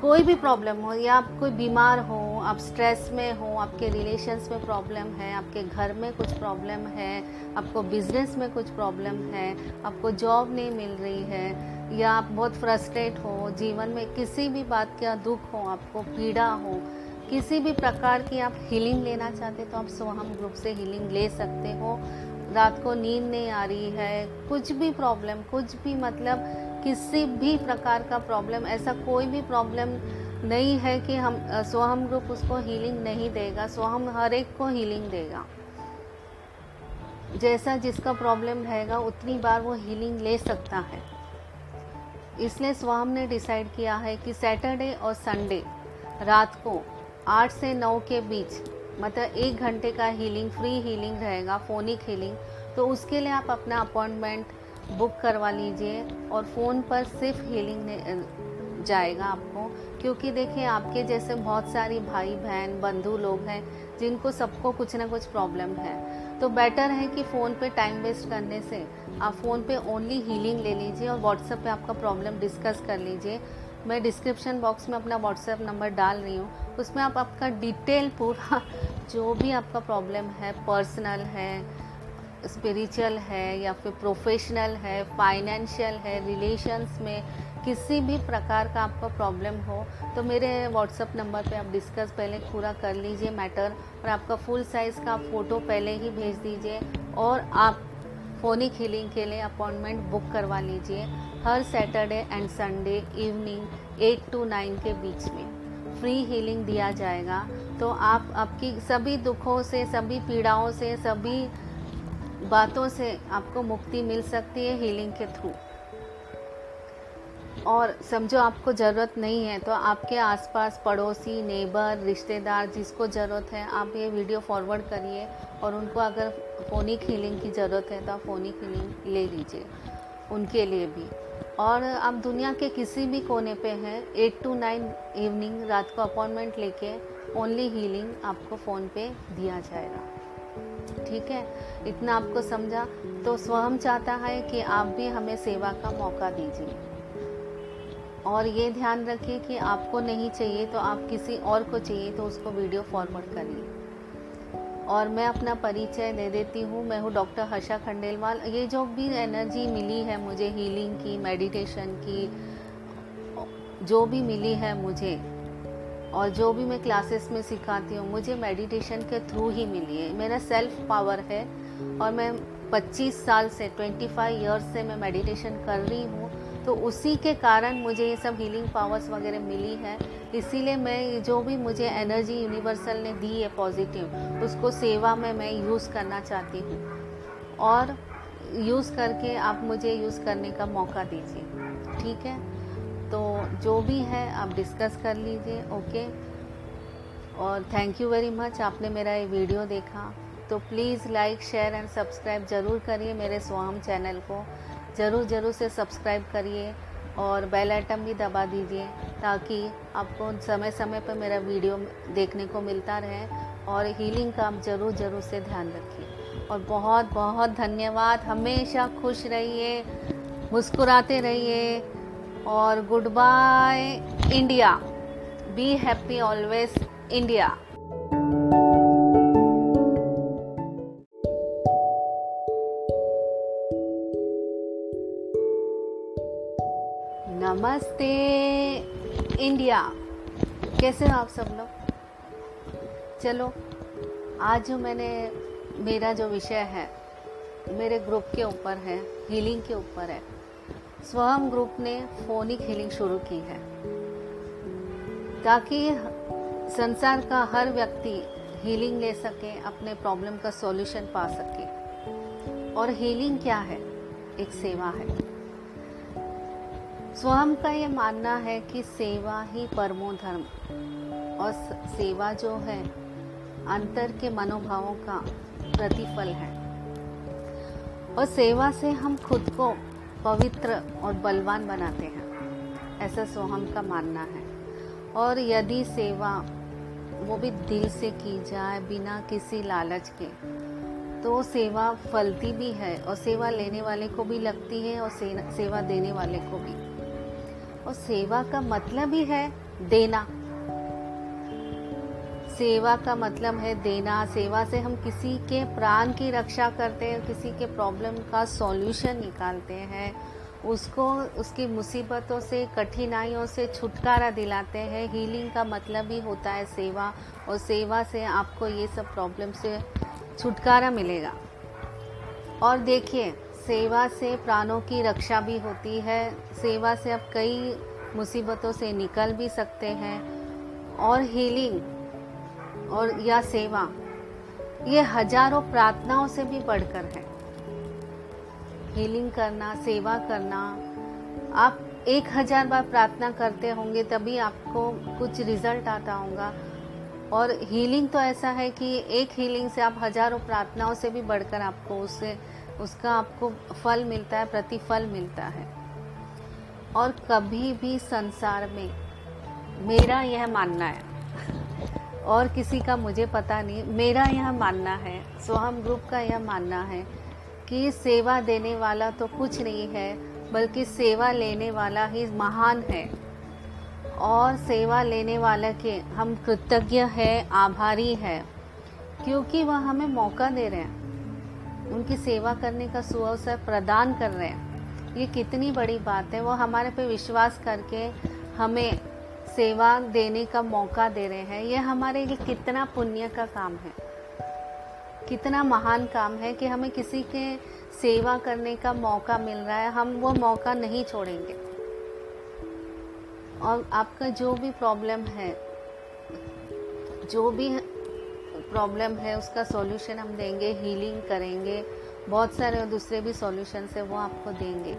कोई भी प्रॉब्लम हो या आप कोई बीमार हो, आप स्ट्रेस में हो, आपके रिलेशंस में प्रॉब्लम है, आपके घर में कुछ प्रॉब्लम है, आपको बिज़नेस में कुछ प्रॉब्लम है, आपको जॉब नहीं मिल रही है, या आप बहुत फ्रस्ट्रेट हो, जीवन में किसी भी बात का दुख हो, आपको पीड़ा हो किसी भी प्रकार की आप हीलिंग लेना चाहते तो आप सोहम ग्रुप से हीलिंग ले सकते हो। रात को नींद नहीं आ रही है, कुछ भी प्रॉब्लम कुछ भी मतलब किसी भी प्रकार का प्रॉब्लम ऐसा कोई भी प्रॉब्लम नहीं है कि हम स्वहम ग्रुप उसको हीलिंग नहीं देगा, स्वहम हर एक को हीलिंग देगा। जैसा जिसका प्रॉब्लम रहेगा उतनी बार वो हीलिंग ले सकता है। इसलिए स्वहम ने डिसाइड किया है कि सैटरडे और संडे रात को आठ से नौ के बीच मतलब एक घंटे का हीलिंग फ्री हीलिंग रहेगा फोनिक हीलिंग तो उसके लिए आप अपना अपॉइंटमेंट बुक करवा लीजिए और फ़ोन पर सिर्फ़ हीलिंग जाएगा आपको। क्योंकि देखिए, आपके जैसे बहुत सारी भाई बहन, बंधु लोग हैं, जिनको सबको कुछ ना कुछ प्रॉब्लम है। तो बेटर है कि फ़ोन पे टाइम वेस्ट करने से आप फ़ोन पे ओनली हीलिंग ले लीजिए और व्हाट्सएप पे आपका प्रॉब्लम डिस्कस कर लीजिए। मैं डिस्क्रिप्शन बॉक्स में अपना व्हाट्सएप नंबर डाल रही हूँ। उसमें आप आपका डिटेल पूरा, जो भी आपका प्रॉब्लम है पर्सनल है स्पिरिचुअल है, या फिर प्रोफेशनल है फाइनेंशियल है रिलेशंस में, किसी भी प्रकार का आपका प्रॉब्लम हो तो मेरे व्हाट्सअप नंबर पे आप डिस्कस पहले पूरा कर लीजिए मैटर और आपका फुल साइज़ का फ़ोटो पहले ही भेज दीजिए और आप हीलिंग के लिए अपॉइंटमेंट बुक करवा लीजिए हर Saturday and Sunday evening eight to nine के बीच में। फ्री हीलिंग दिया जाएगा। तो आप आपकी सभी दुखों से, सभी पीड़ाओं से, सभी बातों से आपको मुक्ति मिल सकती है हीलिंग के थ्रू। और समझो आपको ज़रूरत नहीं है तो आपके आसपास पड़ोसी, नेबर, रिश्तेदार जिसको ज़रूरत है, आप ये वीडियो फॉरवर्ड करिए और उनको अगर फोनिक हीलिंग की ज़रूरत है तो आप फोनिक हीलिंग ले लीजिए, उनके लिए भी। और आप दुनिया के किसी भी कोने पे हैं एट टू नाइन इवनिंग रात को अपॉइंटमेंट लेके ओनली हीलिंग आपको फ़ोन पे दिया जाएगा। ठीक है? इतना आपको समझा? तो स्वयं चाहता है कि आप भी हमें सेवा का मौका दीजिए। और ये ध्यान रखिए कि आपको नहीं चाहिए तो आप किसी और को चाहिए तो उसको वीडियो फॉरवर्ड करिए। और मैं अपना परिचय दे देती हूँ। मैं हूँ डॉक्टर हर्षा खंडेलवाल। ये जो भी एनर्जी मिली है मुझे हीलिंग की मेडिटेशन की, जो भी मिली है मुझे, और जो भी मैं क्लासेस में सिखाती हूँ, मुझे मेडिटेशन के थ्रू ही मिली है। मेरा सेल्फ पावर है और मैं 25 साल से 25 इयर्स से मैं मेडिटेशन कर रही हूँ। तो उसी के कारण मुझे ये सब हीलिंग पावर्स वगैरह मिली है। इसीलिए मैं जो भी मुझे एनर्जी यूनिवर्सल ने दी है पॉजिटिव उसको सेवा में मैं यूज़ करना चाहती हूँ। और यूज़ करके आप मुझे यूज़ करने का मौका दीजिए, ठीक है? तो जो भी है, आप डिस्कस कर लीजिए ओके और थैंक यू वेरी मच आपने मेरा ये वीडियो देखा। तो please like share and subscribe ज़रूर करिए मेरे स्वाम चैनल को। ज़रूर ज़रूर से सब्सक्राइब करिए और बेल आइटम भी दबा दीजिए ताकि आपको समय समय पर मेरा वीडियो देखने को मिलता रहे और हीलिंग का आप ज़रूर ज़रूर से ध्यान रखिए। और बहुत बहुत धन्यवाद। हमेशा खुश रहिए, मुस्कुराते रहिए और good bye India. Be happy always India नमस्ते, इंडिया। कैसे हो आप सब लोग? चलो, आज जो मैंने, मेरा जो विषय है, मेरे ग्रुप के ऊपर है हीलिंग के ऊपर है, स्वयं ग्रुप ने फोनिक हीलिंग शुरू की है। ताकि संसार का हर व्यक्ति हीलिंग ले सके, अपने प्रॉब्लम का सॉल्यूशन पा सके। और हीलिंग क्या है? एक सेवा है। स्वयं का ये मानना है कि सेवा ही परमो धर्म। और सेवा जो है, अंतर के मनोभावों का प्रतिफल है। और सेवा से हम खुद को पवित्र और बलवान बनाते हैं, ऐसा सोहम का मानना है। और यदि सेवा वो भी दिल से की जाए बिना किसी लालच के तो सेवा फलती भी है और सेवा लेने वाले को भी लगती है और सेवा देने वाले को भी। और सेवा का मतलब ही है देना। सेवा का मतलब है देना। सेवा से हम किसी के प्राण की रक्षा करते हैं, किसी के प्रॉब्लम का सॉल्यूशन निकालते हैं। उसको, उसकी मुसीबतों से, कठिनाइयों से छुटकारा दिलाते हैं। हीलिंग का मतलब ही होता है सेवा और सेवा से आपको ये सब प्रॉब्लम से छुटकारा मिलेगा। और देखिए सेवा से प्राणों की रक्षा भी होती है। सेवा से आप कई मुसीबतों से निकल भी सकते हैं। और हीलिंग और या सेवा, ये हज़ारों प्रार्थनाओं से भी बढ़कर है। हीलिंग करना, सेवा करना, आप एक हज़ार बार प्रार्थना करते होंगे तभी आपको कुछ रिज़ल्ट आता होगा। और हीलिंग तो ऐसा है कि एक हीलिंग से आप हज़ारों प्रार्थनाओं से भी बढ़कर आपको उससे उसका आपको फल मिलता है, प्रतिफल मिलता है। और कभी भी संसार में मेरा यह मानना है, और किसी का मुझे पता नहीं, मेरा यह मानना है, सोहम ग्रुप का यह मानना है कि सेवा देने वाला तो कुछ नहीं है, बल्कि सेवा लेने वाला ही महान है। और सेवा लेने वाला के हम कृतज्ञ है, आभारी है, क्योंकि वह हमें मौका दे रहे हैं। उनकी सेवा करने का सुअवसर प्रदान कर रहे हैं। ये कितनी बड़ी बात है। वो हमारे पे विश्वास करके हमें सेवा देने का मौका दे रहे हैं। ये हमारे लिए कितना पुण्य का काम है। कितना महान काम है कि हमें किसी के सेवा करने का मौका मिल रहा है। हम वो मौका नहीं छोड़ेंगे। और आपका जो भी प्रॉब्लम है, जो भी प्रॉब्लम है, उसका सॉल्यूशन हम देंगे हीलिंग करेंगे, बहुत सारे दूसरे भी सॉल्यूशन है, वो आपको देंगे।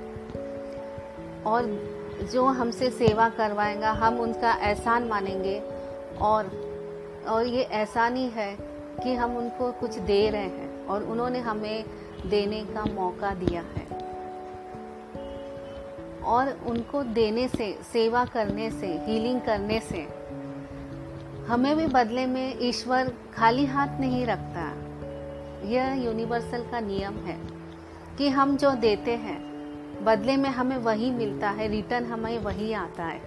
और जो हमसे सेवा करवाएगा, हम उनका एहसान मानेंगे और और ये एहसान ही है कि हम उनको कुछ दे रहे हैं और उन्होंने हमें देने का मौका दिया है। और उनको देने से, सेवा करने से हीलिंग करने से हमें भी बदले में ईश्वर खाली हाथ नहीं रखता। यह यूनिवर्सल का नियम है कि हम जो देते हैं, बदले में हमें वही मिलता है रिटर्न हमें वही आता है।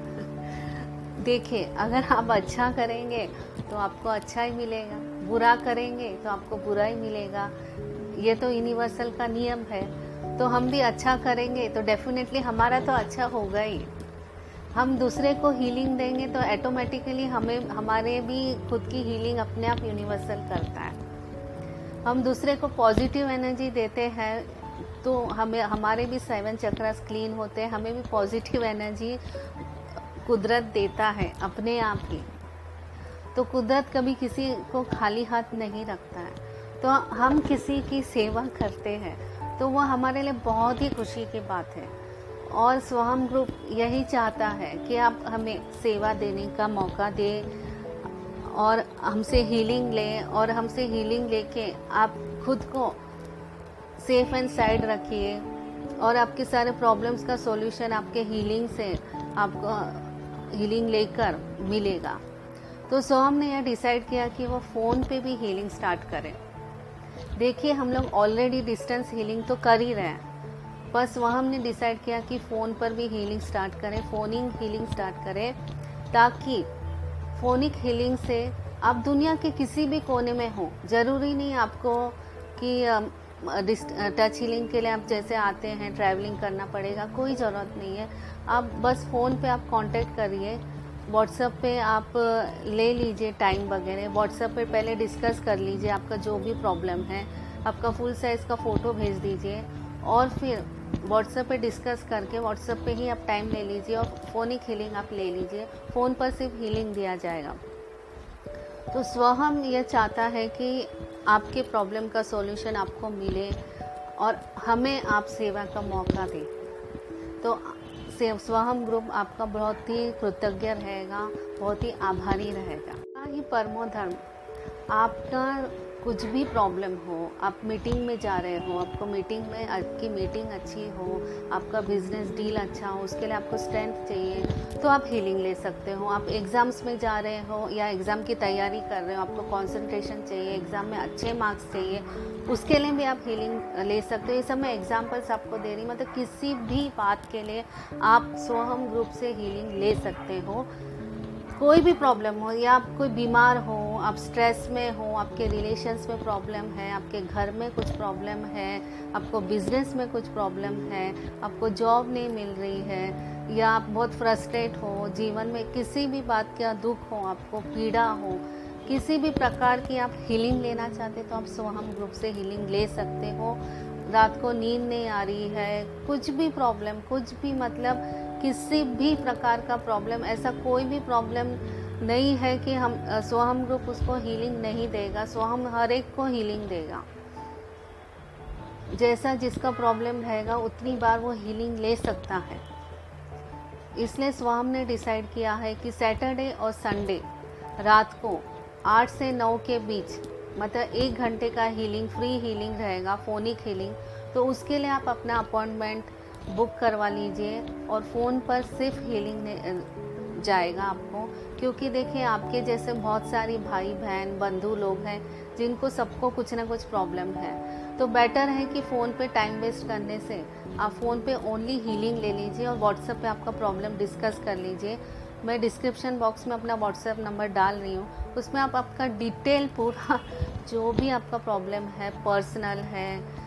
देखिए, अगर आप अच्छा करेंगे तो आपको अच्छा ही मिलेगा। बुरा करेंगे तो आपको बुरा ही मिलेगा। ये तो यूनिवर्सल का नियम है। तो हम भी अच्छा करेंगे तो डेफिनेटली हमारा तो अच्छा होगा ही। हम दूसरे को हीलिंग देंगे तो ऑटोमेटिकली हमें, हमारे भी खुद की हीलिंग अपने आप यूनिवर्सल करता है। हम दूसरे को पॉजिटिव एनर्जी देते हैं तो हमें, हमारे भी सेवन चक्रास क्लीन होते हैं, हमें भी पॉजिटिव एनर्जी कुदरत देता है अपने आप ही। तो कुदरत कभी किसी को खाली हाथ नहीं रखता है। तो हम किसी की सेवा करते हैं तो वो हमारे लिए बहुत ही खुशी की बात है। और स्वहम ग्रुप यही चाहता है कि आप हमें सेवा देने का मौका दें और हमसे हीलिंग लें और हमसे हीलिंग लेके आप खुद को सेफ़ एंड साइड रखिए और आपके सारे प्रॉब्लम्स का सॉल्यूशन आपके हीलिंग से आपको हीलिंग लेकर मिलेगा। तो सोहम ने यह डिसाइड किया कि वो फ़ोन पे भी हीलिंग स्टार्ट करें। देखिए, हम लोग ऑलरेडी डिस्टेंस हीलिंग तो कर ही रहे हैं। बस वहाँ हमने डिसाइड किया कि फ़ोन पर भी हीलिंग स्टार्ट करें फोनिंग हीलिंग स्टार्ट करें, ताकि फोनिक हीलिंग से आप दुनिया के किसी भी कोने में हो। ज़रूरी नहीं आपको कि टच हीलिंग के लिए आप जैसे आते हैं ट्रैवलिंग करना पड़ेगा, कोई ज़रूरत नहीं है। आप बस फ़ोन पे आप कांटेक्ट करिए व्हाट्सएप पे आप ले लीजिए टाइम वगैरह। व्हाट्सएप पे पहले डिस्कस कर लीजिए आपका जो भी प्रॉब्लम है। आपका फुल साइज़ का फ़ोटो भेज दीजिए और फिर व्हाट्सएप पे डिस्कस करके व्हाट्सएप पे ही आप टाइम ले लीजिए और फ़ोनिक हीलिंग आप ले लीजिए। फ़ोन पर सिर्फ़ हीलिंग दिया जाएगा। तो स्वहम यह चाहता है कि आपके प्रॉब्लम का सॉल्यूशन आपको मिले और हमें आप सेवा का मौका दें। तो स्वहम ग्रुप आपका बहुत ही कृतज्ञ रहेगा, बहुत ही आभारी रहेगा। ही परमो धर्म, आपका कुछ भी प्रॉब्लम हो, आप मीटिंग में जा रहे हो, आपको मीटिंग में आपकी मीटिंग अच्छी हो, आपका बिज़नेस डील अच्छा हो, उसके लिए आपको स्ट्रेंथ चाहिए तो आप हीलिंग ले सकते हो। आप एग्ज़ाम्स में जा रहे हो या एग्ज़ाम की तैयारी कर रहे हो, आपको कंसंट्रेशन चाहिए एग्ज़ाम में अच्छे मार्क्स चाहिए, उसके लिए भी आप हीलिंग ले सकते हो। ये सब मैं एग्जाम्पल्स आपको दे रही मतलब किसी भी बात के लिए आप स्वहम ग्रुप से हीलिंग ले सकते हो। कोई भी प्रॉब्लम हो या आप कोई बीमार हो आप स्ट्रेस में हो, आपके रिलेशंस में प्रॉब्लम है, आपके घर में कुछ प्रॉब्लम है, आपको बिज़नेस में कुछ प्रॉब्लम है, आपको जॉब नहीं मिल रही है, या आप बहुत फ्रस्ट्रेट हो, जीवन में किसी भी बात का दुख हो, आपको पीड़ा हो, किसी भी प्रकार की आप हीलिंग लेना चाहते तो आप सोहम ग्रुप से हीलिंग ले सकते हो। रात को नींद नहीं आ रही है, कुछ भी प्रॉब्लम कुछ भी मतलब किसी भी प्रकार का प्रॉब्लम ऐसा कोई भी प्रॉब्लम नहीं है कि हम स्वहम ग्रुप उसको हीलिंग नहीं देगा स्वहम हर एक को हीलिंग देगा। जैसा जिसका प्रॉब्लम रहेगा, उतनी बार वो हीलिंग ले सकता है। इसलिए स्वहम ने डिसाइड किया है कि सैटरडे और संडे रात को आठ से नौ के बीच मतलब एक घंटे का हीलिंग फ्री हीलिंग रहेगा फोनिक हीलिंग तो उसके लिए आप अपना अपॉइंटमेंट बुक करवा लीजिए और फ़ोन पर सिर्फ़ हीलिंग जाएगा आपको। क्योंकि देखिए, आपके जैसे बहुत सारी भाई बहन बंधु लोग हैं, जिनको सबको कुछ ना कुछ प्रॉब्लम है। तो बेटर है कि फ़ोन पे टाइम वेस्ट करने से आप फ़ोन पे ओनली हीलिंग ले लीजिए और व्हाट्सएप पे आपका प्रॉब्लम डिस्कस कर लीजिए। मैं डिस्क्रिप्शन बॉक्स में अपना व्हाट्सएप नंबर डाल रही हूँ। उसमें आप आपका डिटेल पूरा जो भी आपका प्रॉब्लम है पर्सनल है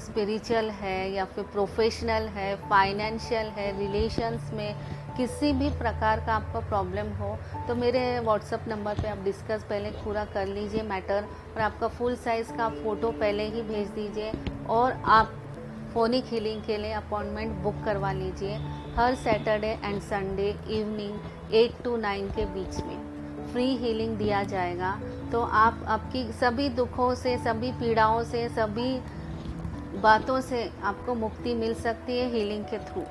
स्पिरिचुअल है या फिर प्रोफेशनल है फाइनेंशियल है रिलेशंस में किसी भी प्रकार का आपका प्रॉब्लम हो तो मेरे व्हाट्सअप नंबर पे आप डिस्कस पहले पूरा कर लीजिए मैटर और आपका फुल साइज़ का फ़ोटो पहले ही भेज दीजिए और आप फोनिक हीलिंग के लिए अपॉइंटमेंट बुक करवा लीजिए हर Saturday and Sunday evening eight to nine के बीच में। फ्री हीलिंग दिया जाएगा। तो आप, आपकी सभी दुखों से, सभी पीड़ाओं से, सभी बातों से आपको मुक्ति मिल सकती है हीलिंग के थ्रू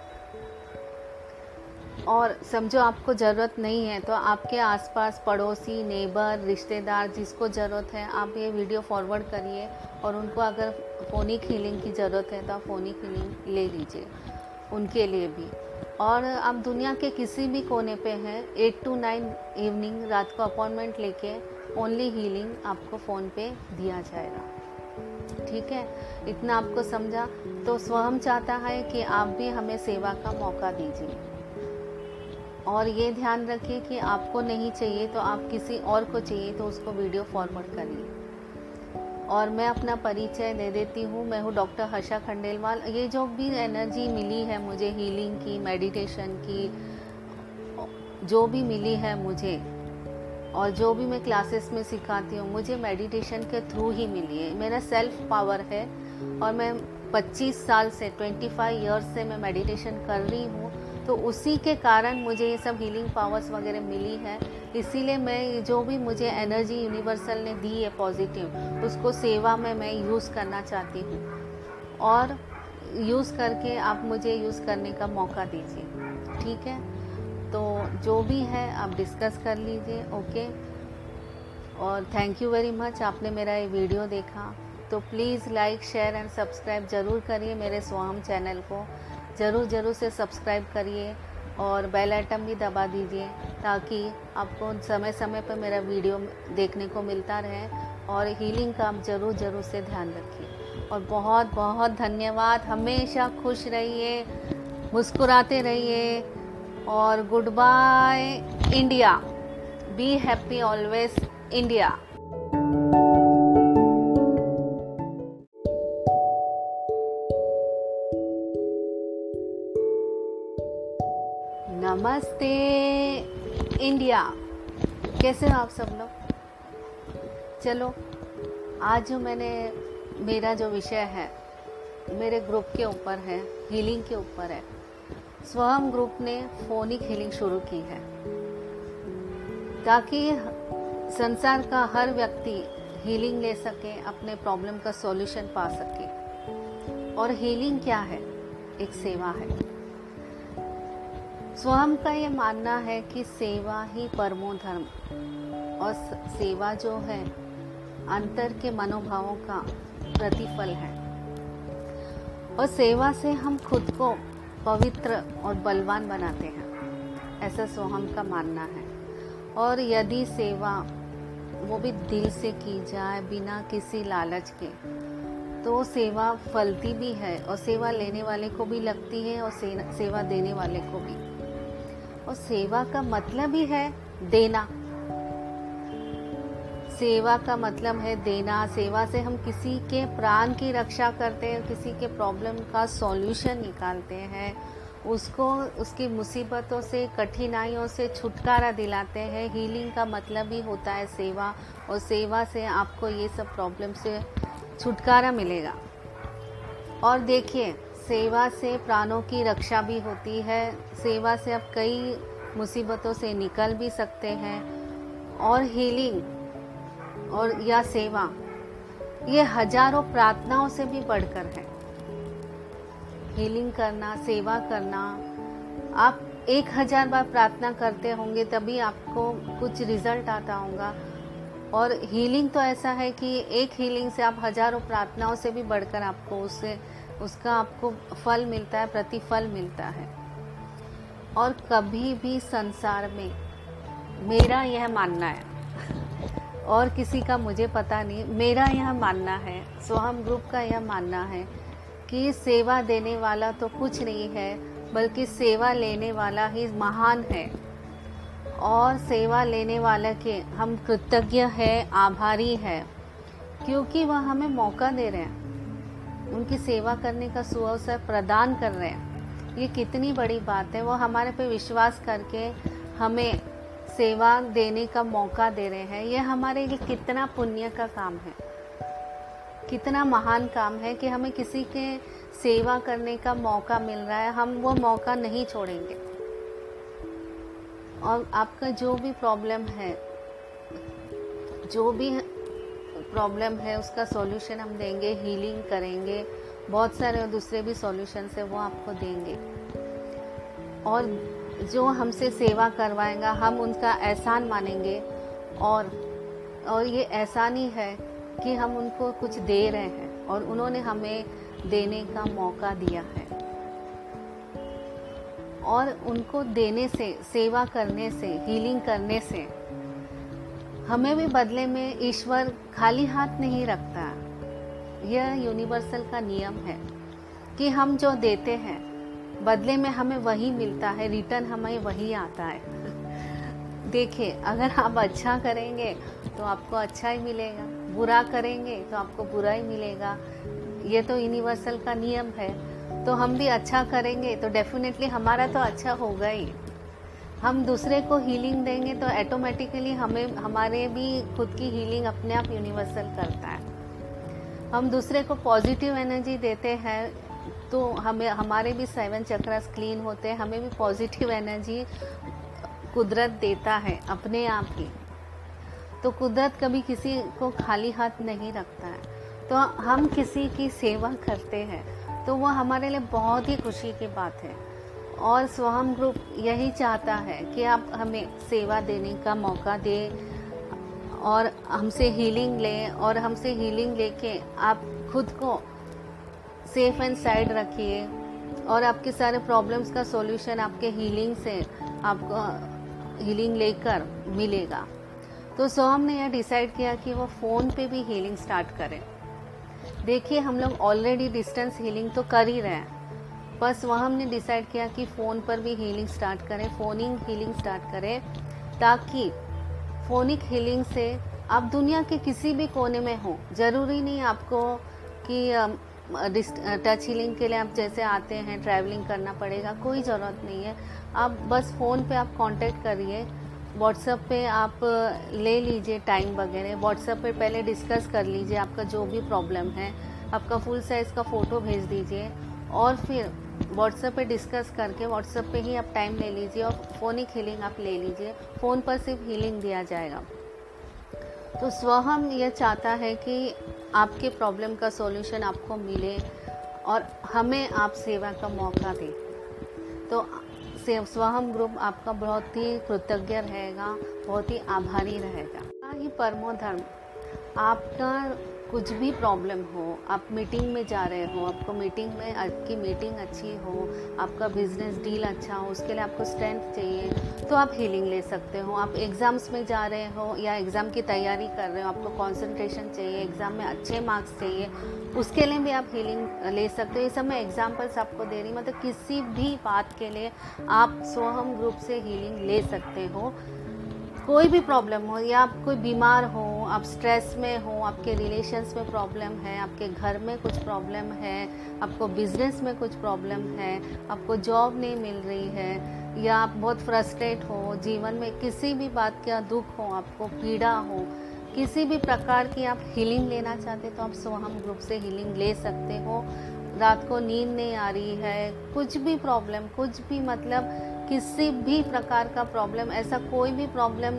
और समझो आपको ज़रूरत नहीं है तो आपके आसपास पड़ोसी, नेबर, रिश्तेदार जिसको ज़रूरत है, आप ये वीडियो फॉरवर्ड करिए और उनको अगर फोनिक हीलिंग की ज़रूरत है तो आप फोनिक हीलिंग ले लीजिए उनके लिए भी। और आप दुनिया के किसी भी कोने पे हैं एट टू नाइन इवनिंग रात को अपॉइंटमेंट लेके ओनली हीलिंग आपको फ़ोन पे दिया जाएगा। ठीक है? इतना आपको समझा। तो स्वयं चाहता है कि आप भी हमें सेवा का मौका दीजिए। और ये ध्यान रखिए कि आपको नहीं चाहिए तो आप किसी और को चाहिए तो उसको वीडियो फॉरवर्ड करिए। और मैं अपना परिचय दे देती हूँ। मैं हूँ डॉक्टर हर्षा खंडेलवाल। ये जो भी एनर्जी मिली है मुझे हीलिंग की मेडिटेशन की, जो भी मिली है मुझे, और जो भी मैं क्लासेस में सिखाती हूँ, मुझे मेडिटेशन के थ्रू ही मिली है। मेरा सेल्फ पावर है और मैं 25 साल से 25 इयर्स से मैं मेडिटेशन कर रही हूँ। तो उसी के कारण मुझे ये सब हीलिंग पावर्स वगैरह मिली है। इसीलिए मैं जो भी मुझे एनर्जी यूनिवर्सल ने दी है पॉजिटिव उसको सेवा में मैं यूज़ करना चाहती हूँ। और यूज़ करके आप मुझे यूज़ करने का मौका दीजिए, ठीक है? तो जो भी है, आप डिस्कस कर लीजिए ओके और थैंक यू वेरी मच आपने मेरा ये वीडियो देखा। तो please like share and subscribe ज़रूर करिए मेरे स्वाम चैनल को। ज़रूर ज़रूर से सब्सक्राइब करिए और बेल आइटम भी दबा दीजिए ताकि आपको समय समय पर मेरा वीडियो देखने को मिलता रहे और हीलिंग का आप ज़रूर ज़रूर से ध्यान रखिए। और बहुत बहुत धन्यवाद। हमेशा खुश रहिए, मुस्कुराते रहिए और good bye India be happy always India नमस्ते, इंडिया। कैसे हो आप सब लोग? चलो, आज जो मैंने, मेरा जो विषय है, मेरे ग्रुप के ऊपर है हीलिंग के ऊपर है स्वयं ग्रुप ने फोनिक हीलिंग शुरू की है। ताकि संसार का हर व्यक्ति हीलिंग ले सके, अपने प्रॉब्लम का सॉल्यूशन पा सके। और हीलिंग क्या है? एक सेवा है। स्वयं का ये मानना है कि सेवा ही परमो धर्म। और सेवा जो है, अंतर के मनोभावों का प्रतिफल है। और सेवा से हम खुद को पवित्र और बलवान बनाते हैं, ऐसा सोहम का मानना है। और यदि सेवा वो भी दिल से की जाए, बिना किसी लालच के तो सेवा फलती भी है और सेवा लेने वाले को भी लगती है और सेवा देने वाले को भी। और सेवा का मतलब ही है देना। सेवा का मतलब है देना। सेवा से हम किसी के प्राण की रक्षा करते हैं, किसी के प्रॉब्लम का सॉल्यूशन निकालते हैं। उसको, उसकी मुसीबतों से, कठिनाइयों से छुटकारा दिलाते हैं। हीलिंग का मतलब ही होता है सेवा और सेवा से आपको ये सब प्रॉब्लम से छुटकारा मिलेगा। और देखिए सेवा से प्राणों की रक्षा भी होती है। सेवा से आप कई मुसीबतों से निकल भी सकते हैं। और हीलिंग और या सेवा, ये हज़ारों प्रार्थनाओं से भी बढ़कर है। हीलिंग करना, सेवा करना, आप एक हज़ार बार प्रार्थना करते होंगे तभी आपको कुछ रिज़ल्ट आता होगा। और हीलिंग तो ऐसा है कि एक हीलिंग से आप हज़ारों प्रार्थनाओं से भी बढ़कर आपको उससे उसका आपको फल मिलता है, प्रतिफल मिलता है। और कभी भी संसार में मेरा यह मानना है, और किसी का मुझे पता नहीं, मेरा यह मानना है, सोहम ग्रुप का यह मानना है कि सेवा देने वाला तो कुछ नहीं है, बल्कि सेवा लेने वाला ही महान है। और सेवा लेने वाले के हम कृतज्ञ है, आभारी है, क्योंकि वह हमें मौका दे रहे हैं। उनकी सेवा करने का सुअवसर प्रदान कर रहे हैं। ये कितनी बड़ी बात है। वो हमारे पे विश्वास करके हमें सेवा देने का मौका दे रहे हैं। ये हमारे लिए कितना पुण्य का काम है। कितना महान काम है कि हमें किसी के सेवा करने का मौका मिल रहा है। हम वो मौका नहीं छोड़ेंगे। और आपका जो भी प्रॉब्लम है, जो भी प्रॉब्लम है, उसका सॉल्यूशन हम देंगे हीलिंग करेंगे। बहुत सारे दूसरे भी सॉल्यूशन है, वो आपको देंगे। और जो हमसे सेवा करवाएगा, हम उनका एहसान मानेंगे। और और ये एहसान ही है कि हम उनको कुछ दे रहे हैं, और उन्होंने हमें देने का मौका दिया है। और उनको देने से, सेवा करने से हीलिंग करने से हमें भी बदले में ईश्वर खाली हाथ नहीं रखता। यह यूनिवर्सल का नियम है कि हम जो देते हैं, बदले में हमें वही मिलता है रिटर्न हमें वही आता है। देखिए, अगर आप अच्छा करेंगे तो आपको अच्छा ही मिलेगा। बुरा करेंगे तो आपको बुरा ही मिलेगा। ये तो यूनिवर्सल का नियम है। तो हम भी अच्छा करेंगे तो डेफिनेटली हमारा तो अच्छा होगा ही। हम दूसरे को हीलिंग देंगे तो ऑटोमेटिकली हमें, हमारे भी खुद की हीलिंग अपने आप यूनिवर्सल करता है। हम दूसरे को पॉजिटिव एनर्जी देते हैं तो हमें, हमारे भी सेवन चक्रास क्लीन होते हैं, हमें भी पॉजिटिव एनर्जी कुदरत देता है अपने आप ही। तो कुदरत कभी किसी को खाली हाथ नहीं रखता है। तो हम किसी की सेवा करते हैं तो वो हमारे लिए बहुत ही खुशी की बात है। और स्वहम ग्रुप यही चाहता है कि आप हमें सेवा देने का मौका दें और हमसे हीलिंग लें और हमसे हीलिंग लेके आप खुद को सेफ़ एंड साइड रखिए और आपके सारे प्रॉब्लम्स का सॉल्यूशन आपके हीलिंग से आपको हीलिंग लेकर मिलेगा। तो सोहम ने यह डिसाइड किया कि वो फ़ोन पे भी हीलिंग स्टार्ट करें। देखिए, हम लोग ऑलरेडी डिस्टेंस हीलिंग तो कर ही रहे हैं। बस वहाँ हमने डिसाइड किया कि फ़ोन पर भी हीलिंग स्टार्ट करें फ़ोनिंग हीलिंग स्टार्ट करें, ताकि फोनिक हीलिंग से आप दुनिया के किसी भी कोने में हो। ज़रूरी नहीं आपको कि टच हीलिंग के लिए आप जैसे आते हैं ट्रैवलिंग करना पड़ेगा, कोई ज़रूरत नहीं है। आप बस फ़ोन पे आप कांटेक्ट करिए व्हाट्सएप पे आप ले लीजिए टाइम वगैरह। व्हाट्सएप पे पहले डिस्कस कर लीजिए आपका जो भी प्रॉब्लम है। आपका फुल साइज़ का फ़ोटो भेज दीजिए। और फिर व्हाट्सएप पे डिस्कस करके व्हाट्सएप पे ही आप टाइम ले लीजिए और फ़ोनिक हीलिंग आप ले लीजिए। फ़ोन पर सिर्फ़ हीलिंग दिया जाएगा। तो स्वहम यह चाहता है कि आपके प्रॉब्लम का सॉल्यूशन आपको मिले और हमें आप सेवा का मौका दें। तो स्वहम ग्रुप आपका बहुत ही कृतज्ञ रहेगा, बहुत ही आभारी रहेगा। ही परमो धर्म, आपका कुछ भी प्रॉब्लम हो, आप मीटिंग में जा रहे हो, आपको मीटिंग में, आपकी मीटिंग अच्छी हो, आपका बिज़नेस डील अच्छा हो, उसके लिए आपको स्ट्रेंथ चाहिए तो आप हीलिंग ले सकते हो। आप एग्ज़ाम्स में जा रहे हो या एग्ज़ाम की तैयारी कर रहे हो, आपको कंसंट्रेशन चाहिए एग्ज़ाम में अच्छे मार्क्स चाहिए, उसके लिए भी आप हीलिंग ले सकते हो। ये सब मैं एग्जाम्पल्स आपको दे रही मतलब किसी भी बात के लिए आप सोहम ग्रुप से हीलिंग ले सकते हो। कोई भी प्रॉब्लम हो या आप कोई बीमार हो आप स्ट्रेस में हो, आपके रिलेशंस में प्रॉब्लम है, आपके घर में कुछ प्रॉब्लम है, आपको बिज़नेस में कुछ प्रॉब्लम है, आपको जॉब नहीं मिल रही है, या आप बहुत फ्रस्ट्रेट हो, जीवन में किसी भी बात का दुख हो, आपको पीड़ा हो, किसी भी प्रकार की आप हीलिंग लेना चाहते तो आप स्वहम ग्रुप से हीलिंग ले सकते हो। रात को नींद नहीं आ रही है, कुछ भी प्रॉब्लम कुछ भी मतलब किसी भी प्रकार का प्रॉब्लम ऐसा कोई भी प्रॉब्लम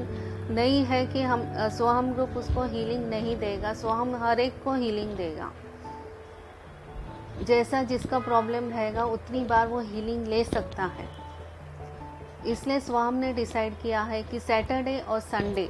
नहीं है कि हम सोहम ग्रुप उसको हीलिंग नहीं देगा, सोहम हर एक को हीलिंग देगा। जैसा जिसका प्रॉब्लम रहेगा उतनी बार वो हीलिंग ले सकता है। इसलिए स्वाम ने डिसाइड किया है कि सैटरडे और संडे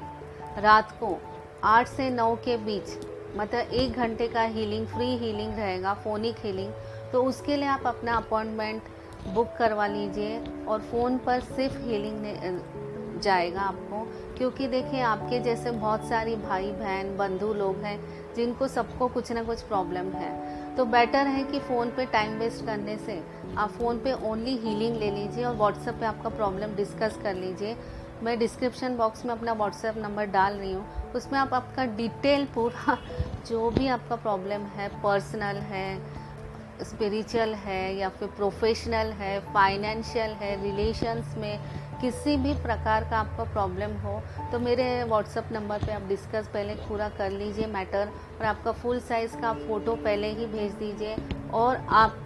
रात को आठ से नौ के बीच मतलब एक घंटे का हीलिंग फ्री हीलिंग रहेगा फोनिक हीलिंग तो उसके लिए आप अपना अपॉइंटमेंट बुक करवा लीजिए और फ़ोन पर सिर्फ़ हीलिंग जाएगा आपको। क्योंकि देखिए, आपके जैसे बहुत सारी भाई बहन बंधु लोग हैं, जिनको सबको कुछ ना कुछ प्रॉब्लम है। तो बेटर है कि फ़ोन पे टाइम वेस्ट करने से आप फ़ोन पे ओनली हीलिंग ले लीजिए और व्हाट्सएप पे आपका प्रॉब्लम डिस्कस कर लीजिए। मैं डिस्क्रिप्शन बॉक्स में अपना व्हाट्सएप नंबर डाल रही हूँ। उसमें आप आपका डिटेल पूरा जो भी आपका प्रॉब्लम है पर्सनल है स्पिरिचुअल है या फिर प्रोफेशनल है फाइनेंशियल है रिलेशंस में किसी भी प्रकार का आपका प्रॉब्लम हो तो मेरे व्हाट्सअप नंबर पे आप डिस्कस पहले पूरा कर लीजिए मैटर और आपका फुल साइज़ का फ़ोटो पहले ही भेज दीजिए और आप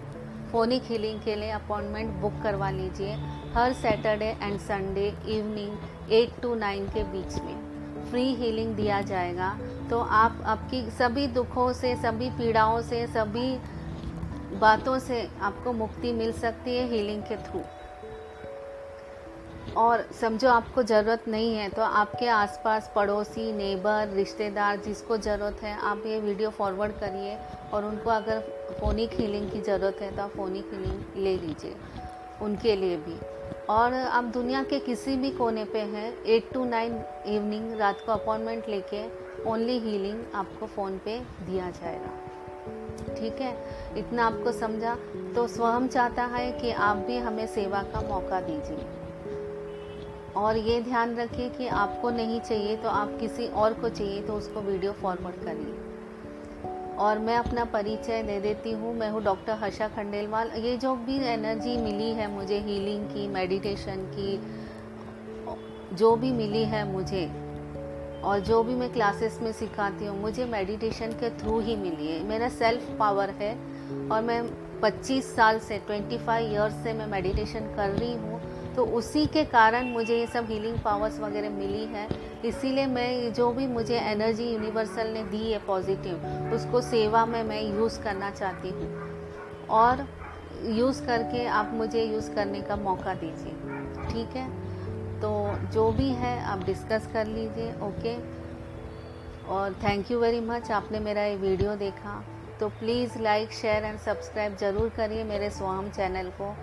फोनिक हीलिंग के लिए अपॉइंटमेंट बुक करवा लीजिए हर Saturday and Sunday evening eight to nine के बीच में। फ्री हीलिंग दिया जाएगा। तो आप, आपकी सभी दुखों से, सभी पीड़ाओं से, सभी बातों से आपको मुक्ति मिल सकती है हीलिंग के थ्रू और समझो आपको ज़रूरत नहीं है तो आपके आसपास पड़ोसी नेबर रिश्तेदार जिसको ज़रूरत है, आप ये वीडियो फॉरवर्ड करिए और उनको अगर फोनिक हीलिंग की ज़रूरत है तो आप फोनिक हीलिंग ले लीजिए उनके लिए भी। और आप दुनिया के किसी भी कोने पे हैं एट टू नाइन इवनिंग रात को अपॉइंटमेंट लेके ओनली हीलिंग आपको फ़ोन पे दिया जाएगा। ठीक है? इतना आपको समझा। तो स्वयं चाहता है कि आप भी हमें सेवा का मौका दीजिए। और ये ध्यान रखिए कि आपको नहीं चाहिए तो आप किसी और को चाहिए तो उसको वीडियो फॉरवर्ड करिए। और मैं अपना परिचय दे देती हूँ। मैं हूँ डॉक्टर हर्षा खंडेलवाल। ये जो भी एनर्जी मिली है मुझे हीलिंग की मेडिटेशन की, जो भी मिली है मुझे, और जो भी मैं क्लासेस में सिखाती हूँ, मुझे मेडिटेशन के थ्रू ही मिली है। मेरा सेल्फ पावर है और मैं 25 साल से 25 इयर्स से मैं मेडिटेशन कर रही हूँ। तो उसी के कारण मुझे ये सब हीलिंग पावर्स वगैरह मिली है। इसीलिए मैं जो भी मुझे एनर्जी यूनिवर्सल ने दी है पॉजिटिव उसको सेवा में मैं यूज़ करना चाहती हूँ। और यूज़ करके आप मुझे यूज़ करने का मौका दीजिए, ठीक है? तो जो भी है, आप डिस्कस कर लीजिए ओके और थैंक यू वेरी मच आपने मेरा ये वीडियो देखा। तो please like share and subscribe ज़रूर करिए मेरे स्वाम चैनल को।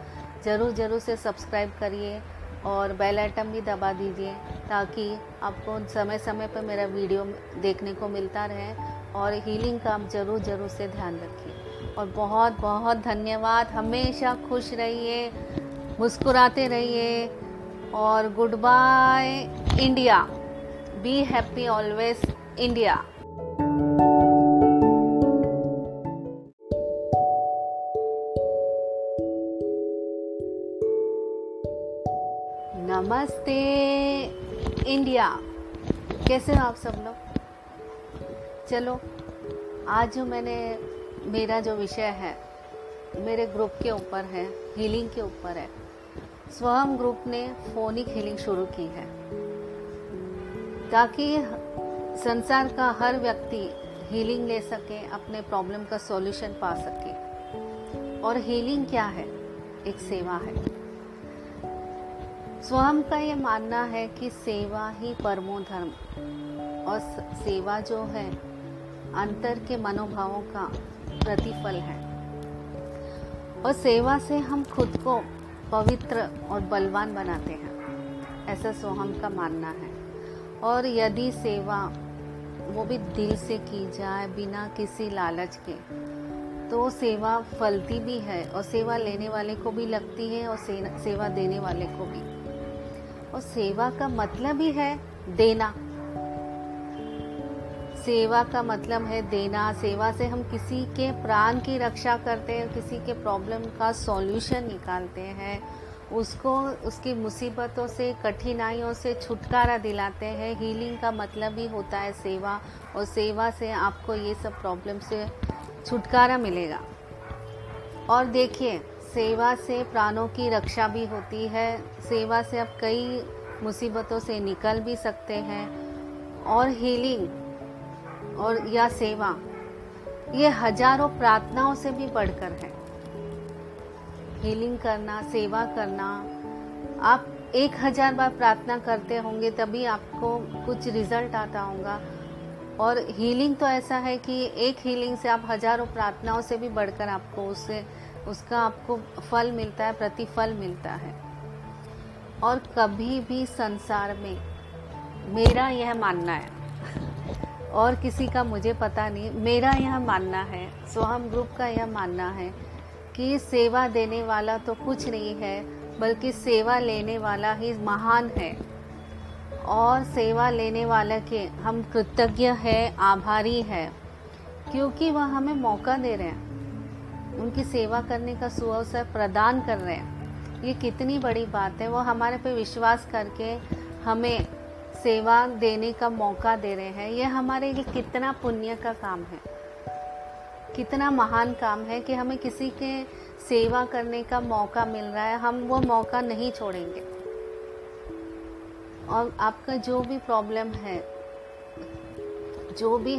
ज़रूर ज़रूर से सब्सक्राइब करिए और बेल आइटम भी दबा दीजिए ताकि आपको समय समय पर मेरा वीडियो देखने को मिलता रहे और हीलिंग का आप ज़रूर ज़रूर से ध्यान रखिए। और बहुत बहुत धन्यवाद। हमेशा खुश रहिए, मुस्कुराते रहिए और good bye India be happy always India नमस्ते, इंडिया। कैसे हो आप सब लोग? चलो, आज जो मैंने, मेरा जो विषय है, मेरे ग्रुप के ऊपर है हीलिंग के ऊपर है। स्वयं ग्रुप ने फोनिक हीलिंग शुरू की है। ताकि संसार का हर व्यक्ति हीलिंग ले सके, अपने प्रॉब्लम का सॉल्यूशन पा सके। और हीलिंग क्या है? एक सेवा है। स्वयं का ये मानना है कि सेवा ही परमो धर्म। और सेवा जो है, अंतर के मनोभावों का प्रतिफल है। और सेवा से हम खुद को पवित्र और बलवान बनाते हैं, ऐसा सोहम का मानना है। और यदि सेवा वो भी दिल से की जाए, बिना किसी लालच के तो सेवा फलती भी है, और सेवा लेने वाले को भी लगती है, और सेवा देने वाले को भी। और सेवा का मतलब ही है देना। सेवा का मतलब है देना। सेवा से हम किसी के प्राण की रक्षा करते हैं, किसी के प्रॉब्लम का सॉल्यूशन निकालते हैं। उसको, उसकी मुसीबतों से, कठिनाइयों से छुटकारा दिलाते हैं। हीलिंग का मतलब ही होता है सेवा और सेवा से आपको ये सब प्रॉब्लम से छुटकारा मिलेगा। और देखिए सेवा से प्राणों की रक्षा भी होती है। सेवा से आप कई मुसीबतों से निकल भी सकते हैं। और हीलिंग और या सेवा, ये हज़ारों प्रार्थनाओं से भी बढ़कर है। हीलिंग करना, सेवा करना, आप एक हज़ार बार प्रार्थना करते होंगे तभी आपको कुछ रिज़ल्ट आता होगा। और हीलिंग तो ऐसा है कि एक हीलिंग से आप हज़ारों प्रार्थनाओं से भी बढ़कर आपको उससे उसका आपको फल मिलता है, प्रतिफल मिलता है। और कभी भी संसार में मेरा यह मानना है, और किसी का मुझे पता नहीं, मेरा यह मानना है, सोहम ग्रुप का यह मानना है कि सेवा देने वाला तो कुछ नहीं है, बल्कि सेवा लेने वाला ही महान है। और सेवा लेने वाले के हम कृतज्ञ है, आभारी है, क्योंकि वह हमें मौका दे रहे हैं। उनकी सेवा करने का सुअवसर प्रदान कर रहे हैं। ये कितनी बड़ी बात है। वो हमारे पे विश्वास करके हमें सेवा देने का मौका दे रहे हैं। ये हमारे लिए कितना पुण्य का काम है। कितना महान काम है कि हमें किसी के सेवा करने का मौका मिल रहा है। हम वो मौका नहीं छोड़ेंगे। और आपका जो भी प्रॉब्लम है, जो भी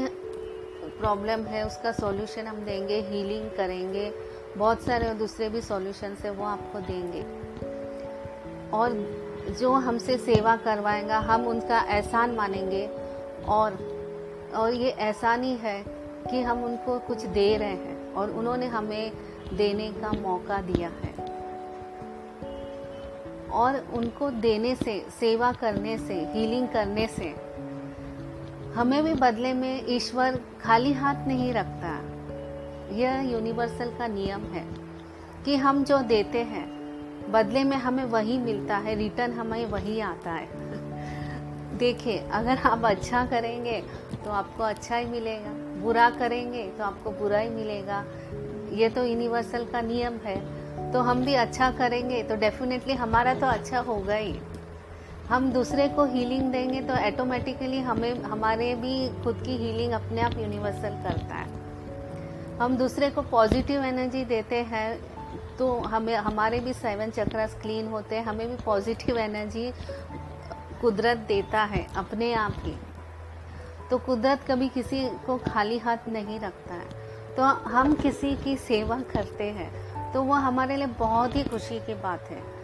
प्रॉब्लम है, उसका सॉल्यूशन हम देंगे हीलिंग करेंगे, बहुत सारे और दूसरे भी सॉल्यूशन है, वो आपको देंगे। और जो हमसे सेवा करवाएगा, हम उनका एहसान मानेंगे और और ये एहसान ही है कि हम उनको कुछ दे रहे हैं और उन्होंने हमें देने का मौका दिया है। और उनको देने से, सेवा करने से हीलिंग करने से हमें भी बदले में ईश्वर खाली हाथ नहीं रखता। यह यूनिवर्सल का नियम है कि हम जो देते हैं, बदले में हमें वही मिलता है रिटर्न हमें वही आता है। देखिए, अगर आप अच्छा करेंगे तो आपको अच्छा ही मिलेगा। बुरा करेंगे तो आपको बुरा ही मिलेगा। ये तो यूनिवर्सल का नियम है। तो हम भी अच्छा करेंगे तो डेफिनेटली हमारा तो अच्छा होगा ही। हम दूसरे को हीलिंग देंगे तो ऑटोमेटिकली हमें, हमारे भी खुद की हीलिंग अपने आप यूनिवर्सल करता है। हम दूसरे को पॉजिटिव एनर्जी देते हैं तो हमें, हमारे भी सेवन चक्रास क्लीन होते हैं, हमें भी पॉजिटिव एनर्जी कुदरत देता है अपने आप ही। तो कुदरत कभी किसी को खाली हाथ नहीं रखता है। तो हम किसी की सेवा करते हैं तो वो हमारे लिए बहुत ही खुशी की बात है।